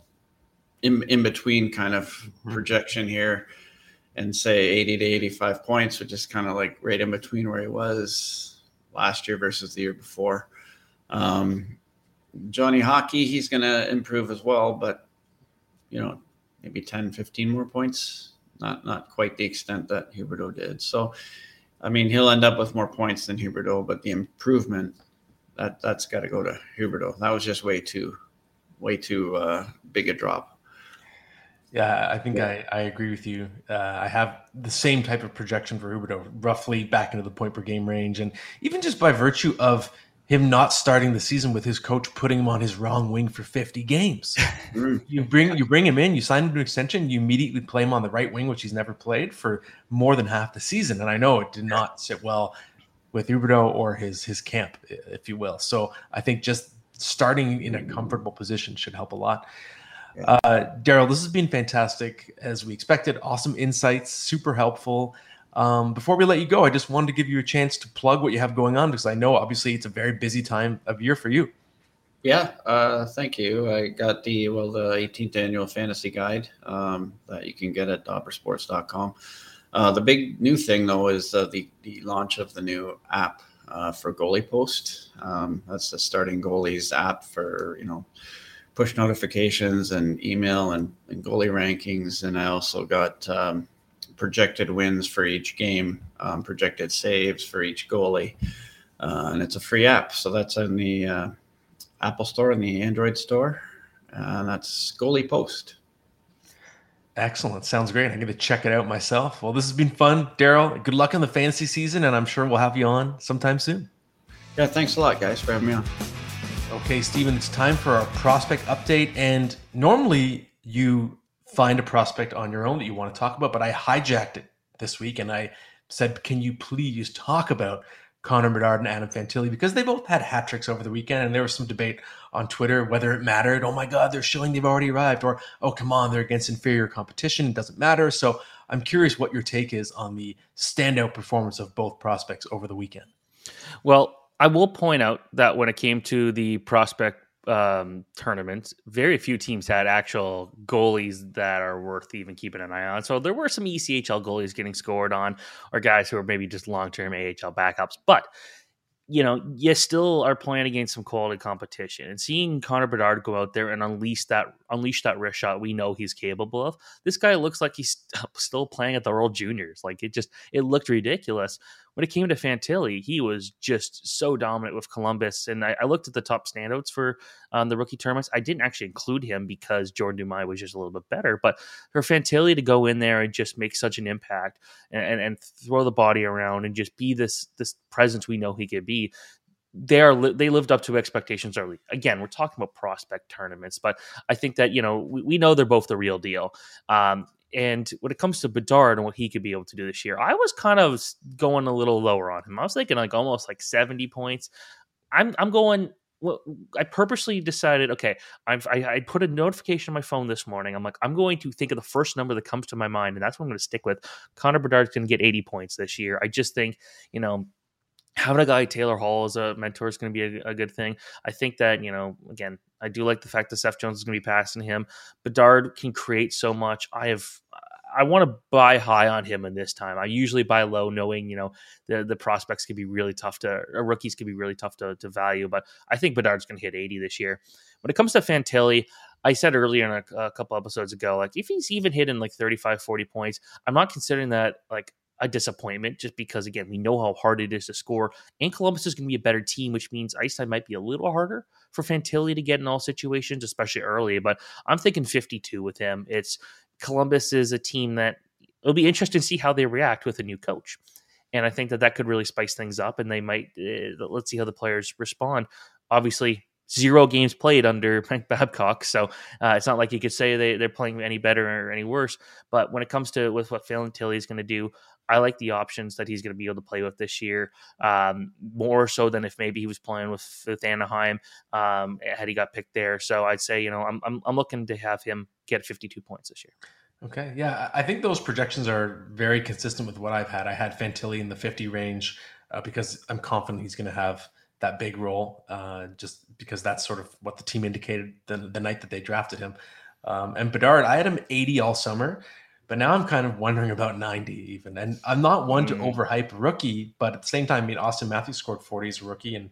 in, in between kind of mm-hmm. projection here and say 80 to 85 points, which is kind of like right in between where he was last year versus the year before. Um, Johnny Hockey, he's going to improve as well, but you know, maybe 10, 15 more points, not not quite the extent that Huberdeau did. So I mean, he'll end up with more points than Huberdeau, but the improvement that that's got to go to Huberdeau. That was just way too, way too uh, big a drop. Yeah, I think yeah. I, I agree with you. Uh, I have the same type of projection for Huberdeau, roughly back into the point per game range, and even just by virtue of him not starting the season with his coach putting him on his wrong wing for 50 games. Mm. you bring you bring him in, you sign him to an extension, you immediately play him on the right wing, which he's never played for more than half the season. And I know it did not sit well with Huberdeau or his his camp, if you will. So I think just starting in a comfortable position should help a lot. Uh, Darryl, this has been fantastic as we expected. Awesome insights, super helpful. Um, before we let you go, I just wanted to give you a chance to plug what you have going on because I know obviously it's a very busy time of year for you. Yeah, uh, thank you. I got the well the 18th annual fantasy guide um, that you can get at dobbersports.com. Uh, the big new thing though is uh, the the launch of the new app uh, for Goalie Post. Um, that's the starting goalies app for you know push notifications and email and, and goalie rankings. And I also got um, projected wins for each game, um, projected saves for each goalie, uh, and it's a free app. So that's in the uh, Apple Store and the Android Store, and that's Goalie Post. Excellent. Sounds great. I'm going to check it out myself. Well, this has been fun, Darryl. Good luck in the fantasy season, and I'm sure we'll have you on sometime soon. Yeah, thanks a lot, guys, for having me on. Okay, Steven, it's time for our prospect update. And normally you find a prospect on your own that you want to talk about. But I hijacked it this week and I said, can you please talk about Connor Bedard and Adam Fantilli because they both had hat tricks over the weekend, and there was some debate on Twitter whether it mattered. Oh my God, they're showing they've already arrived, or oh come on, they're against inferior competition. It doesn't matter. So I'm curious what your take is on the standout performance of both prospects over the weekend. Well, I will point out that when it came to the prospect um, tournaments, very few teams had actual goalies that are worth even keeping an eye on. So there were some ECHL goalies getting scored on, or guys who are maybe just long term AHL backups. But you know, you still are playing against some quality competition, and seeing Connor Bedard go out there and unleash that unleash that wrist shot we know he's capable of. This guy looks like he's still playing at the World Juniors. Like it just it looked ridiculous. When it came to Fantilli, he was just so dominant with Columbus. And I, I looked at the top standouts for um, the rookie tournaments. I didn't actually include him because Jordan Dumais was just a little bit better. But for Fantilli to go in there and just make such an impact and, and, and throw the body around and just be this this presence we know he could be, they are they lived up to expectations early. Again, we're talking about prospect tournaments, but I think that you know we, we know they're both the real deal. Um, and when it comes to Bedard and what he could be able to do this year, I was kind of going a little lower on him. I was thinking like almost like 70 points. I'm I'm going well, I purposely decided, okay, I've, I, I put a notification on my phone this morning. I'm like, I'm going to think of the first number that comes to my mind, and that's what I'm going to stick with. Connor Bedard's going to get 80 points this year. I just think, you know, having a guy Taylor Hall as a mentor is going to be a, a, good thing. I think that you know, again, I do like the fact that Seth Jones is going to be passing him. Bedard can create so much. I have. I want to buy high on him in this time. I usually buy low, knowing you know the the prospects could be really tough to, rookies could be really tough to, to value. But I think Bedard's going to hit 80 this year. When it comes to Fantilli, I said earlier in a, a couple episodes ago, like if he's even hitting like 35, 40 points, I'm not considering that like a disappointment just because again we know how hard it is to score and columbus is going to be a better team which means ice might be a little harder for fantilli to get in all situations especially early but i'm thinking 52 with him it's columbus is a team that it'll be interesting to see how they react with a new coach and i think that that could really spice things up and they might uh, let's see how the players respond obviously zero games played under Mike Babcock. So uh, it's not like you could say they, they're playing any better or any worse. But when it comes to with what Phil Fantilli is going to do, I like the options that he's going to be able to play with this year um, more so than if maybe he was playing with, with Anaheim um, had he got picked there. So I'd say, you know, I'm, I'm, I'm looking to have him get 52 points this year. Okay. Yeah. I think those projections are very consistent with what I've had. I had Fantilli in the 50 range uh, because I'm confident he's going to have that big role uh, just because that's sort of what the team indicated the, the night that they drafted him. Um, and Bedard, I had him 80 all summer. But now I'm kind of wondering about 90 even. And I'm not one mm. to overhype rookie, but at the same time, I mean, Auston Matthews scored 40 as a rookie, and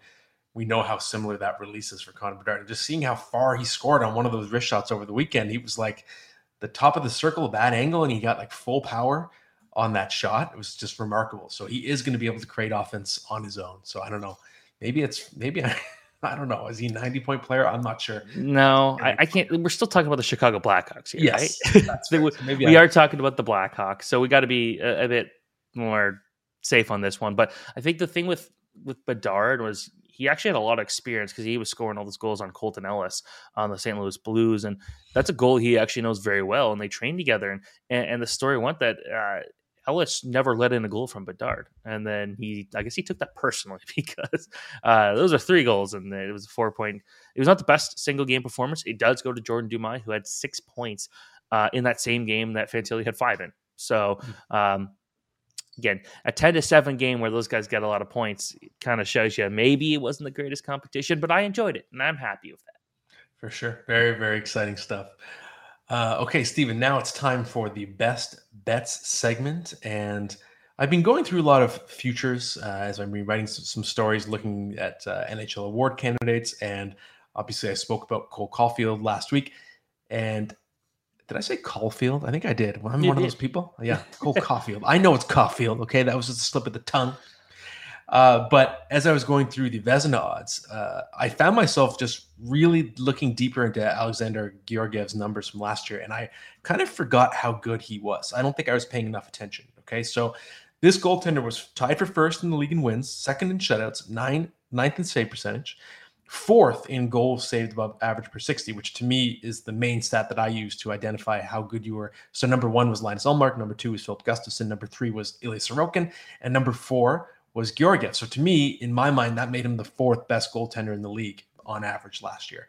we know how similar that release is for Connor Bedard. And just seeing how far he scored on one of those wrist shots over the weekend, he was like the top of the circle, bad angle, and he got like full power on that shot. It was just remarkable. So he is going to be able to create offense on his own. So I don't know. Maybe it's maybe I I don't know. Is he a 90 point player? I'm not sure. No, I, I, can't. We're still talking about the Chicago Blackhawks here, yes, right? Maybe we I, are talking about the Blackhawks, so we got to be a, a, bit more safe on this one. But I think the thing with with Bedard was he actually had a lot of experience because he was scoring all those goals on Colten Ellis on the St. Louis Blues, and that's a goal he actually knows very well. And they trained together, and and, and the story went that. Uh, Ellis never let in a goal from Bedard, and then he, I guess, he took that personally because uh, those are three goals, and it was a four point. It was not the best single game performance. It does go to Jordan Dumais, who had six points uh, in that same game that Fantilli had five in. So, hmm. um, again, a ten to seven game where those guys get a lot of points kind of shows you maybe it wasn't the greatest competition, but I enjoyed it, and I'm happy with that. For sure, very very exciting stuff. Uh, okay, Steven, now it's time for the best bets segment. And I've been going through a lot of futures uh, as I'm rewriting some, some stories looking at uh, NHL award candidates. And obviously, I spoke about Cole Caulfield last week. And did I say Caulfield? I think I did. Well, I'm you one did. of those people. Yeah, Cole Caulfield. I know it's Caulfield. Okay, that was just a slip of the tongue. Uh, but as I was going through the Vezina odds, uh, I found myself just really looking deeper into Alexander Georgiev's numbers from last year, and I kind of forgot how good he was. I don't think I was paying enough attention. Okay, so this goaltender was tied for first in the league in wins, second in shutouts, nine, ninth in save percentage, fourth in goals saved above average per 60, which to me is the main stat that I use to identify how good you were. So number one was Linus Ullmark, number two was Filip Gustavsson, number three was Ilya Sorokin, and number four was Georgiev. So to me, in my mind, that made him the fourth best goaltender in the league on average last year.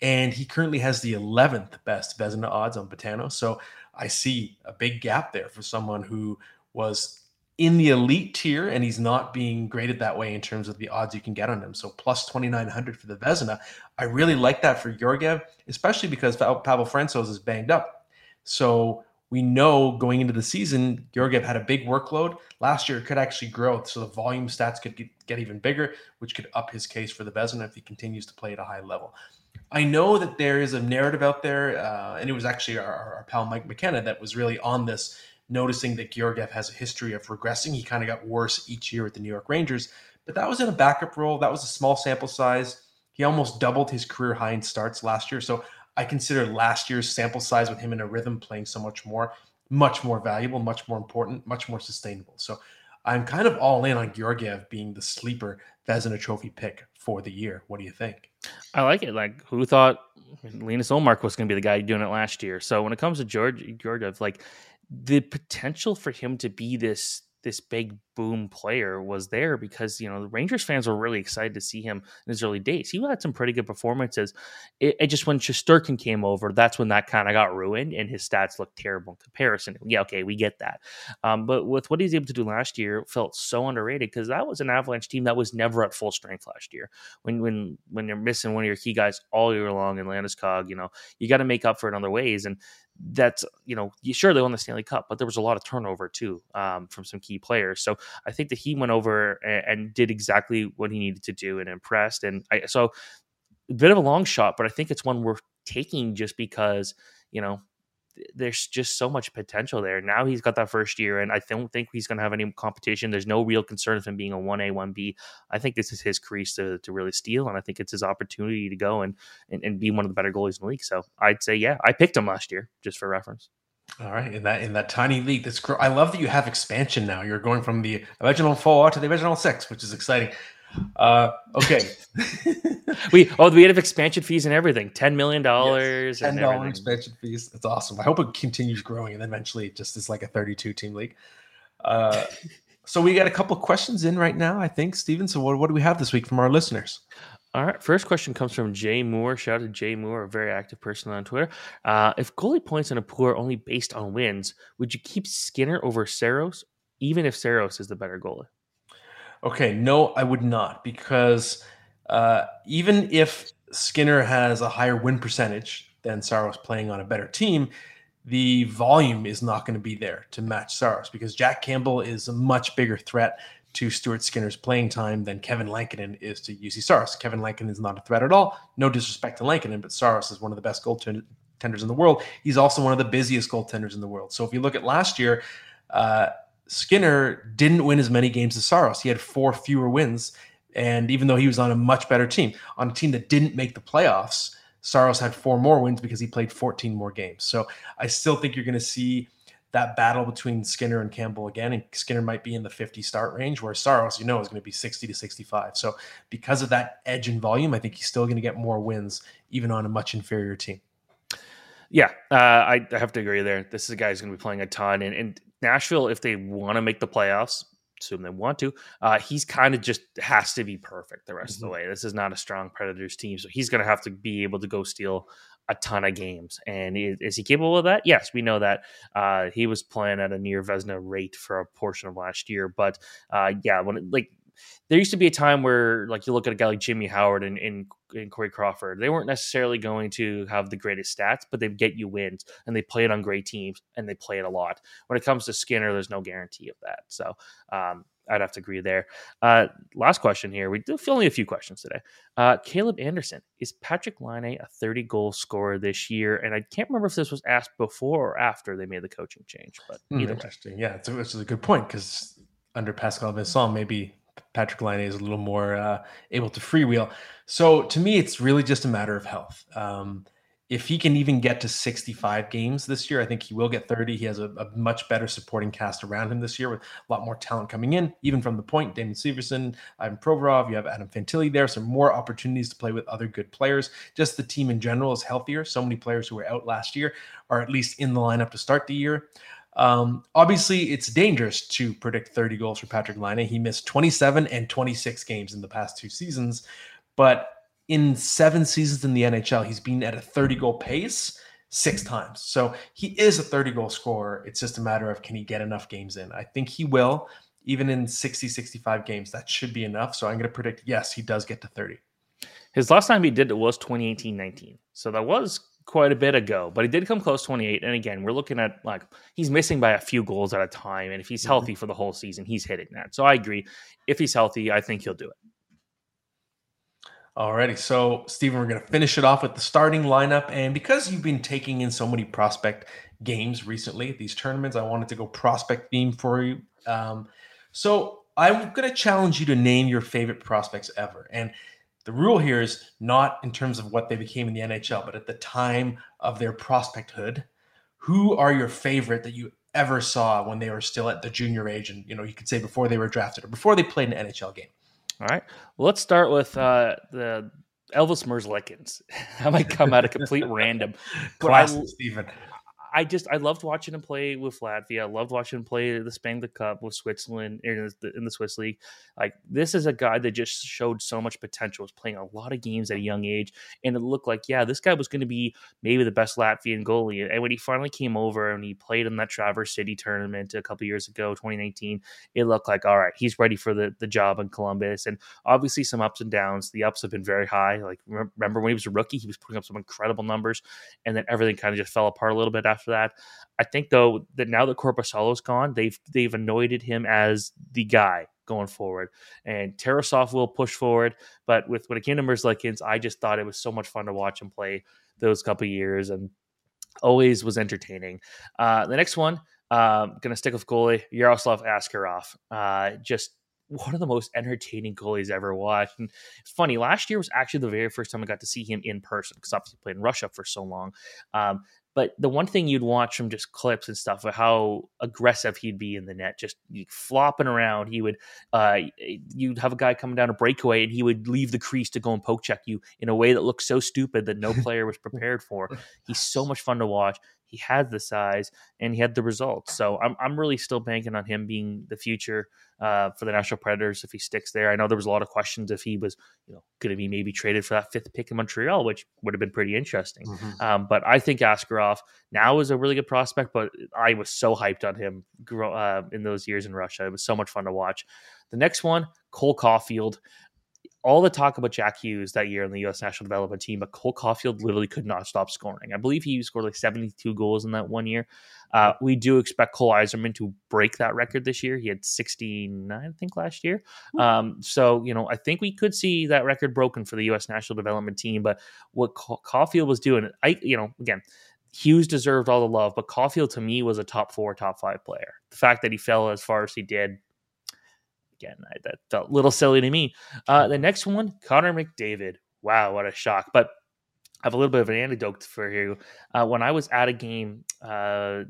And he currently has the 11th best Vezina odds on Betano. So I see a big gap there for someone who was in the elite tier and he's not being graded that way in terms of the odds you can get on him. So plus 2,900 for the Vezina. I really like that for Georgiev, especially because Pavel Francouz is banged up. So we know going into the season, Georgiev had a big workload. Last year, it could actually grow. So the volume stats could get, get even bigger, which could up his case for the Vezina if he continues to play at a high level. I know that there is a narrative out there, uh, and it was actually our, our, pal Mike McKenna that was really on this, noticing that Georgiev has a history of regressing. He kind of got worse each year with the New York Rangers, but that was in a backup role. That was a small sample size. He almost doubled his career high in starts last year. So I consider last year's sample size with him in a rhythm playing so much more, much more valuable, much more important, much more sustainable. So I'm kind of all in on Georgiev being the sleeper Vezina Trophy pick for the year. What do you think? I like it. Like, who thought Linus Ullmark was going to be the guy doing it last year? So when it comes to George Georgiev, like the potential for him to be this this big boom player was there because you know the Rangers fans were really excited to see him in his early days. He had some pretty good performances. It, it just when Shesterkin came over, that's when that kind of got ruined and his stats looked terrible in comparison. Yeah, okay, we get that. Um, but with what he's able to do last year, felt so underrated because that was an Avalanche team that was never at full strength last year. When when when you're missing one of your key guys all year long in Landeskog, you know you got to make up for it in other ways and that's you know sure they won the Stanley Cup, but there was a lot of turnover too um, from some key players. So I think that he went over and, and, did exactly what he needed to do and impressed. And I, so a bit of a long shot, but I think it's one worth taking just because you know there's just so much potential there. Now he's got that first year, and I don't think he's going to have any competition. There's no real concern of him being a one A, one B. I think this is his crease to, to really steal, and I think it's his opportunity to go and, and, and be one of the better goalies in the league. So I'd say, yeah, I picked him last year just for reference. All right, in that in that tiny league, that's I love that you have expansion now. You're going from the original four to the original six, which is exciting. Uh, okay. we oh we have expansion fees and everything. Ten million dollars. Yes, Ten dollar expansion fees. That's awesome. I hope it continues growing and eventually it just is like a thirty-two team league. Uh, so we got a couple questions in right now, I think, Steven. So what, what do we have this week from our listeners? All right. First question comes from Jay Moore. Shout out to Jay Moore, a very active person on Twitter. Uh, if goalie points in a pool are only based on wins, would you keep Skinner over Saros, even if Saros is the better goalie? Okay, no, I would not because uh, even if Skinner has a higher win percentage than Saros playing on a better team, the volume is not going to be there to match Saros because Jack Campbell is a much bigger threat to Stuart Skinner's playing time than Kevin Lankinen is to Juuse Saros. Kevin Lankinen is not a threat at all. No disrespect to Lankinen, but Saros is one of the best goaltenders in the world. He's also one of the busiest goaltenders in the world. So if you look at last year, uh, Skinner didn't win as many games as Saros. He had four fewer wins. And even though he was on a much better team, on a team that didn't make the playoffs, Saros had four more wins because he played 14 more games. So I still think you're going to see that battle between Skinner and Campbell again. And Skinner might be in the 50 start range, where Saros, you know, is going to be 60 to 65. So because of that edge in volume, I think he's still going to get more wins, even on a much inferior team. Yeah, uh, I, I, have to agree there. This is a guy who's going to be playing a ton, and, and Nashville, if they want to make the playoffs, assume they want to, uh, he's kind of just has to be perfect the rest mm-hmm. of the mm-hmm. way. This is not a strong Predators team, so he's going to have to be able to go steal a ton of games. And is, is he capable of that? Yes, we know that. Uh, he was playing at a near Vezina rate for a portion of last year, but uh, yeah, when it, like there used to be a time where like you look at a guy like Jimmy Howard and, and, and Corey Crawford, they weren't necessarily going to have the greatest stats, but they get you wins and they play it on great teams and they play it a lot. When it comes to Skinner, there's no guarantee of that. So um, I'd have to agree there. Uh, last question here. We do feel only a few questions today. Uh, Caleb Anderson is Patrik Laine a 30 goal scorer this year? And I can't remember if this was asked before or after they made the coaching change, but mm, interesting. Way. Yeah, it's a, it's a good point because under Pascal Vincent, maybe Patrik Laine is a little more uh, able to freewheel. So to me, it's really just a matter of health. Um, if he can even get to 65 games this year, I think he will get 30. He has a, a, much better supporting cast around him this year with a lot more talent coming in, even from the point. Damon Severson, Ivan Provorov, you have Adam Fantilli there. Some more opportunities to play with other good players. Just the team in general is healthier. So many players who were out last year are at least in the lineup to start the year. Um, obviously, it's dangerous to predict 30 goals for Patrik Laine. He missed 27 and 26 games in the past two seasons, but in seven seasons in the NHL, he's been at a 30 goal pace six times. So he is a 30 goal scorer. It's just a matter of can he get enough games in? I think he will, even in 60, 65 games. That should be enough. So I'm going to predict yes, he does get to 30. His last time he did it was 2018 19. So that was quite a bit ago, but he did come close 28. And again, we're looking at like he's missing by a few goals at a time. And if he's healthy for the whole season, he's hitting that. So I agree. If he's healthy, I think he'll do it. Alrighty, so Steven, we're going to finish it off with the starting lineup, and because you've been taking in so many prospect games recently, at these tournaments, I wanted to go prospect theme for you. Um, so I'm going to challenge you to name your favorite prospects ever, and the rule here is not in terms of what they became in the NHL, but at the time of their prospecthood. Who are your favorite that you ever saw when they were still at the junior age, and you know you could say before they were drafted or before they played an NHL game? All right. Well, let's start with uh, the Elvis Merzlikins. I might come out of complete random. Classic, Steven. I just I loved watching him play with Latvia. I loved watching him play the Spengler Cup with Switzerland in the, in the Swiss league. Like this is a guy that just showed so much potential. Was playing a lot of games at a young age, and it looked like yeah, this guy was going to be maybe the best Latvian goalie. And when he finally came over and he played in that Traverse City tournament a couple years ago, 2019, it looked like all right, he's ready for the the job in Columbus. And obviously some ups and downs. The ups have been very high. Like remember when he was a rookie, he was putting up some incredible numbers, and then everything kind of just fell apart a little bit after after that. I think though that now that Korpisalo's gone, they've they've anointed him as the guy going forward. And Tarasov will push forward, but with when it came to Merzlikins, I just thought it was so much fun to watch him play those couple years and always was entertaining. Uh, the next one, uh, gonna stick with goalie Yaroslav Askarov. Uh, just one of the most entertaining goalies ever watched. And it's funny, last year was actually the very first time I got to see him in person because obviously he played in Russia for so long. Um, but the one thing you'd watch from just clips and stuff of how aggressive he'd be in the net, just flopping around. He would, uh, you'd have a guy coming down a breakaway and he would leave the crease to go and poke check you in a way that looked so stupid that no player was prepared for. He's so much fun to watch. He had the size and he had the results. So I'm, I'm really still banking on him being the future uh, for the Nashville Predators if he sticks there. I know there was a lot of questions if he was, you know, going to be maybe traded for that fifth pick in Montreal, which would have been pretty interesting. Mm-hmm. Um, but I think Askarov now is a really good prospect. But I was so hyped on him uh, in those years in Russia. It was so much fun to watch. The next one, Cole Caufield all the talk about Jack Hughes that year in the U.S. national development team, but Cole Caufield literally could not stop scoring. I believe he scored like 72 goals in that one year. Uh, we do expect Cole Eiserman to break that record this year. He had 69, I think, last year. Um, so, you know, I think we could see that record broken for the U.S. national development team. But what Caufield was doing, I, you know, again, Hughes deserved all the love, but Caufield to me was a top four, top five player. The fact that he fell as far as he did, again, I, that felt a little silly to me. Uh, the next one, Connor McDavid. Wow, what a shock. But I have a little bit of an anecdote for you. Uh, when I was at a game uh,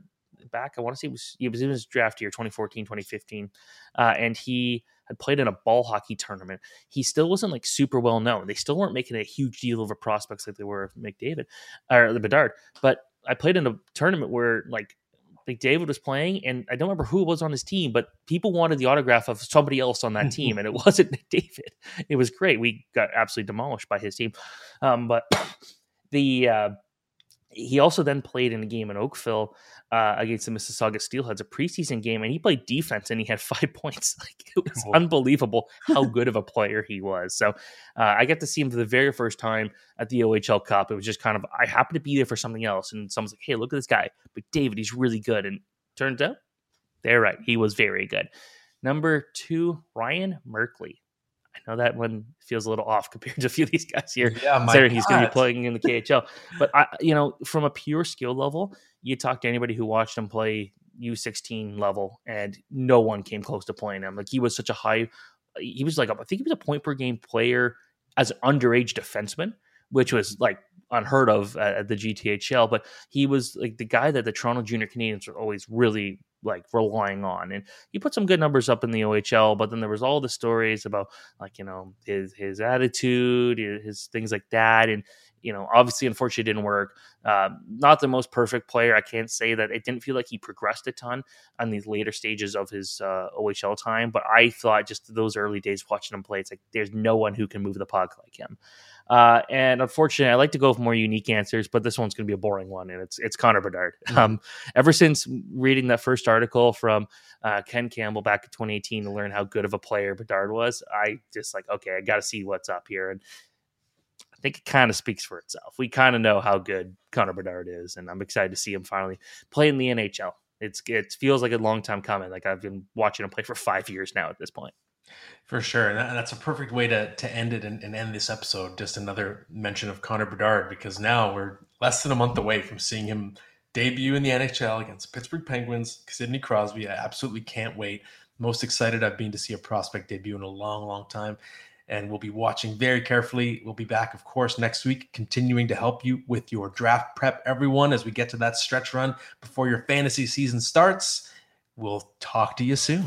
back, I want to say it was, it was in his draft year, 2014, 2015, uh, and he had played in a ball hockey tournament. He still wasn't like super well known. They still weren't making a huge deal over prospects like they were of McDavid or the Bedard. But I played in a tournament where like David was playing, and I don't remember who was on his team, but people wanted the autograph of somebody else on that team, and it wasn't David. It was great. We got absolutely demolished by his team, um, but the uh, he also then played in a game in Oakville uh, against the Mississauga Steelheads, a preseason game, and he played defense and he had five points. Like it was oh. unbelievable how good of a player he was. So uh, I got to see him for the very first time at the OHL Cup. It was just kind of I happened to be there for something else, and someone's like, "Hey, look at this guy!" But David, he's really good, and turns out they're right. He was very good. Number two, Ryan Merkley. I know that one feels a little off compared to a few of these guys here. Yeah, considering he's going to be playing in the KHL. but I, you know, from a pure skill level, you talk to anybody who watched him play U16 level, and no one came close to playing him. Like he was such a high. He was like I think he was a point per game player as an underage defenseman, which was like unheard of at, at the GTHL. But he was like the guy that the Toronto Junior Canadiens were always really like relying on. And he put some good numbers up in the OHL, but then there was all the stories about like, you know, his his attitude, his things like that. And, you know, obviously unfortunately didn't work. Uh, not the most perfect player. I can't say that it didn't feel like he progressed a ton on these later stages of his uh, OHL time, but I thought just those early days watching him play, it's like there's no one who can move the puck like him. Uh, and unfortunately, I like to go for more unique answers, but this one's going to be a boring one, and it's it's Connor Bedard. Mm-hmm. Um, ever since reading that first article from uh, Ken Campbell back in 2018 to learn how good of a player Bedard was, I just like okay, I got to see what's up here. And I think it kind of speaks for itself. We kind of know how good Connor Bedard is, and I'm excited to see him finally play in the NHL. It's it feels like a long time coming. Like I've been watching him play for five years now at this point. For sure. And that's a perfect way to, to end it and, and, end this episode. Just another mention of Connor Bedard because now we're less than a month away from seeing him debut in the NHL against Pittsburgh Penguins, Sidney Crosby. I absolutely can't wait. Most excited I've been to see a prospect debut in a long, long time. And we'll be watching very carefully. We'll be back, of course, next week, continuing to help you with your draft prep, everyone, as we get to that stretch run before your fantasy season starts. We'll talk to you soon.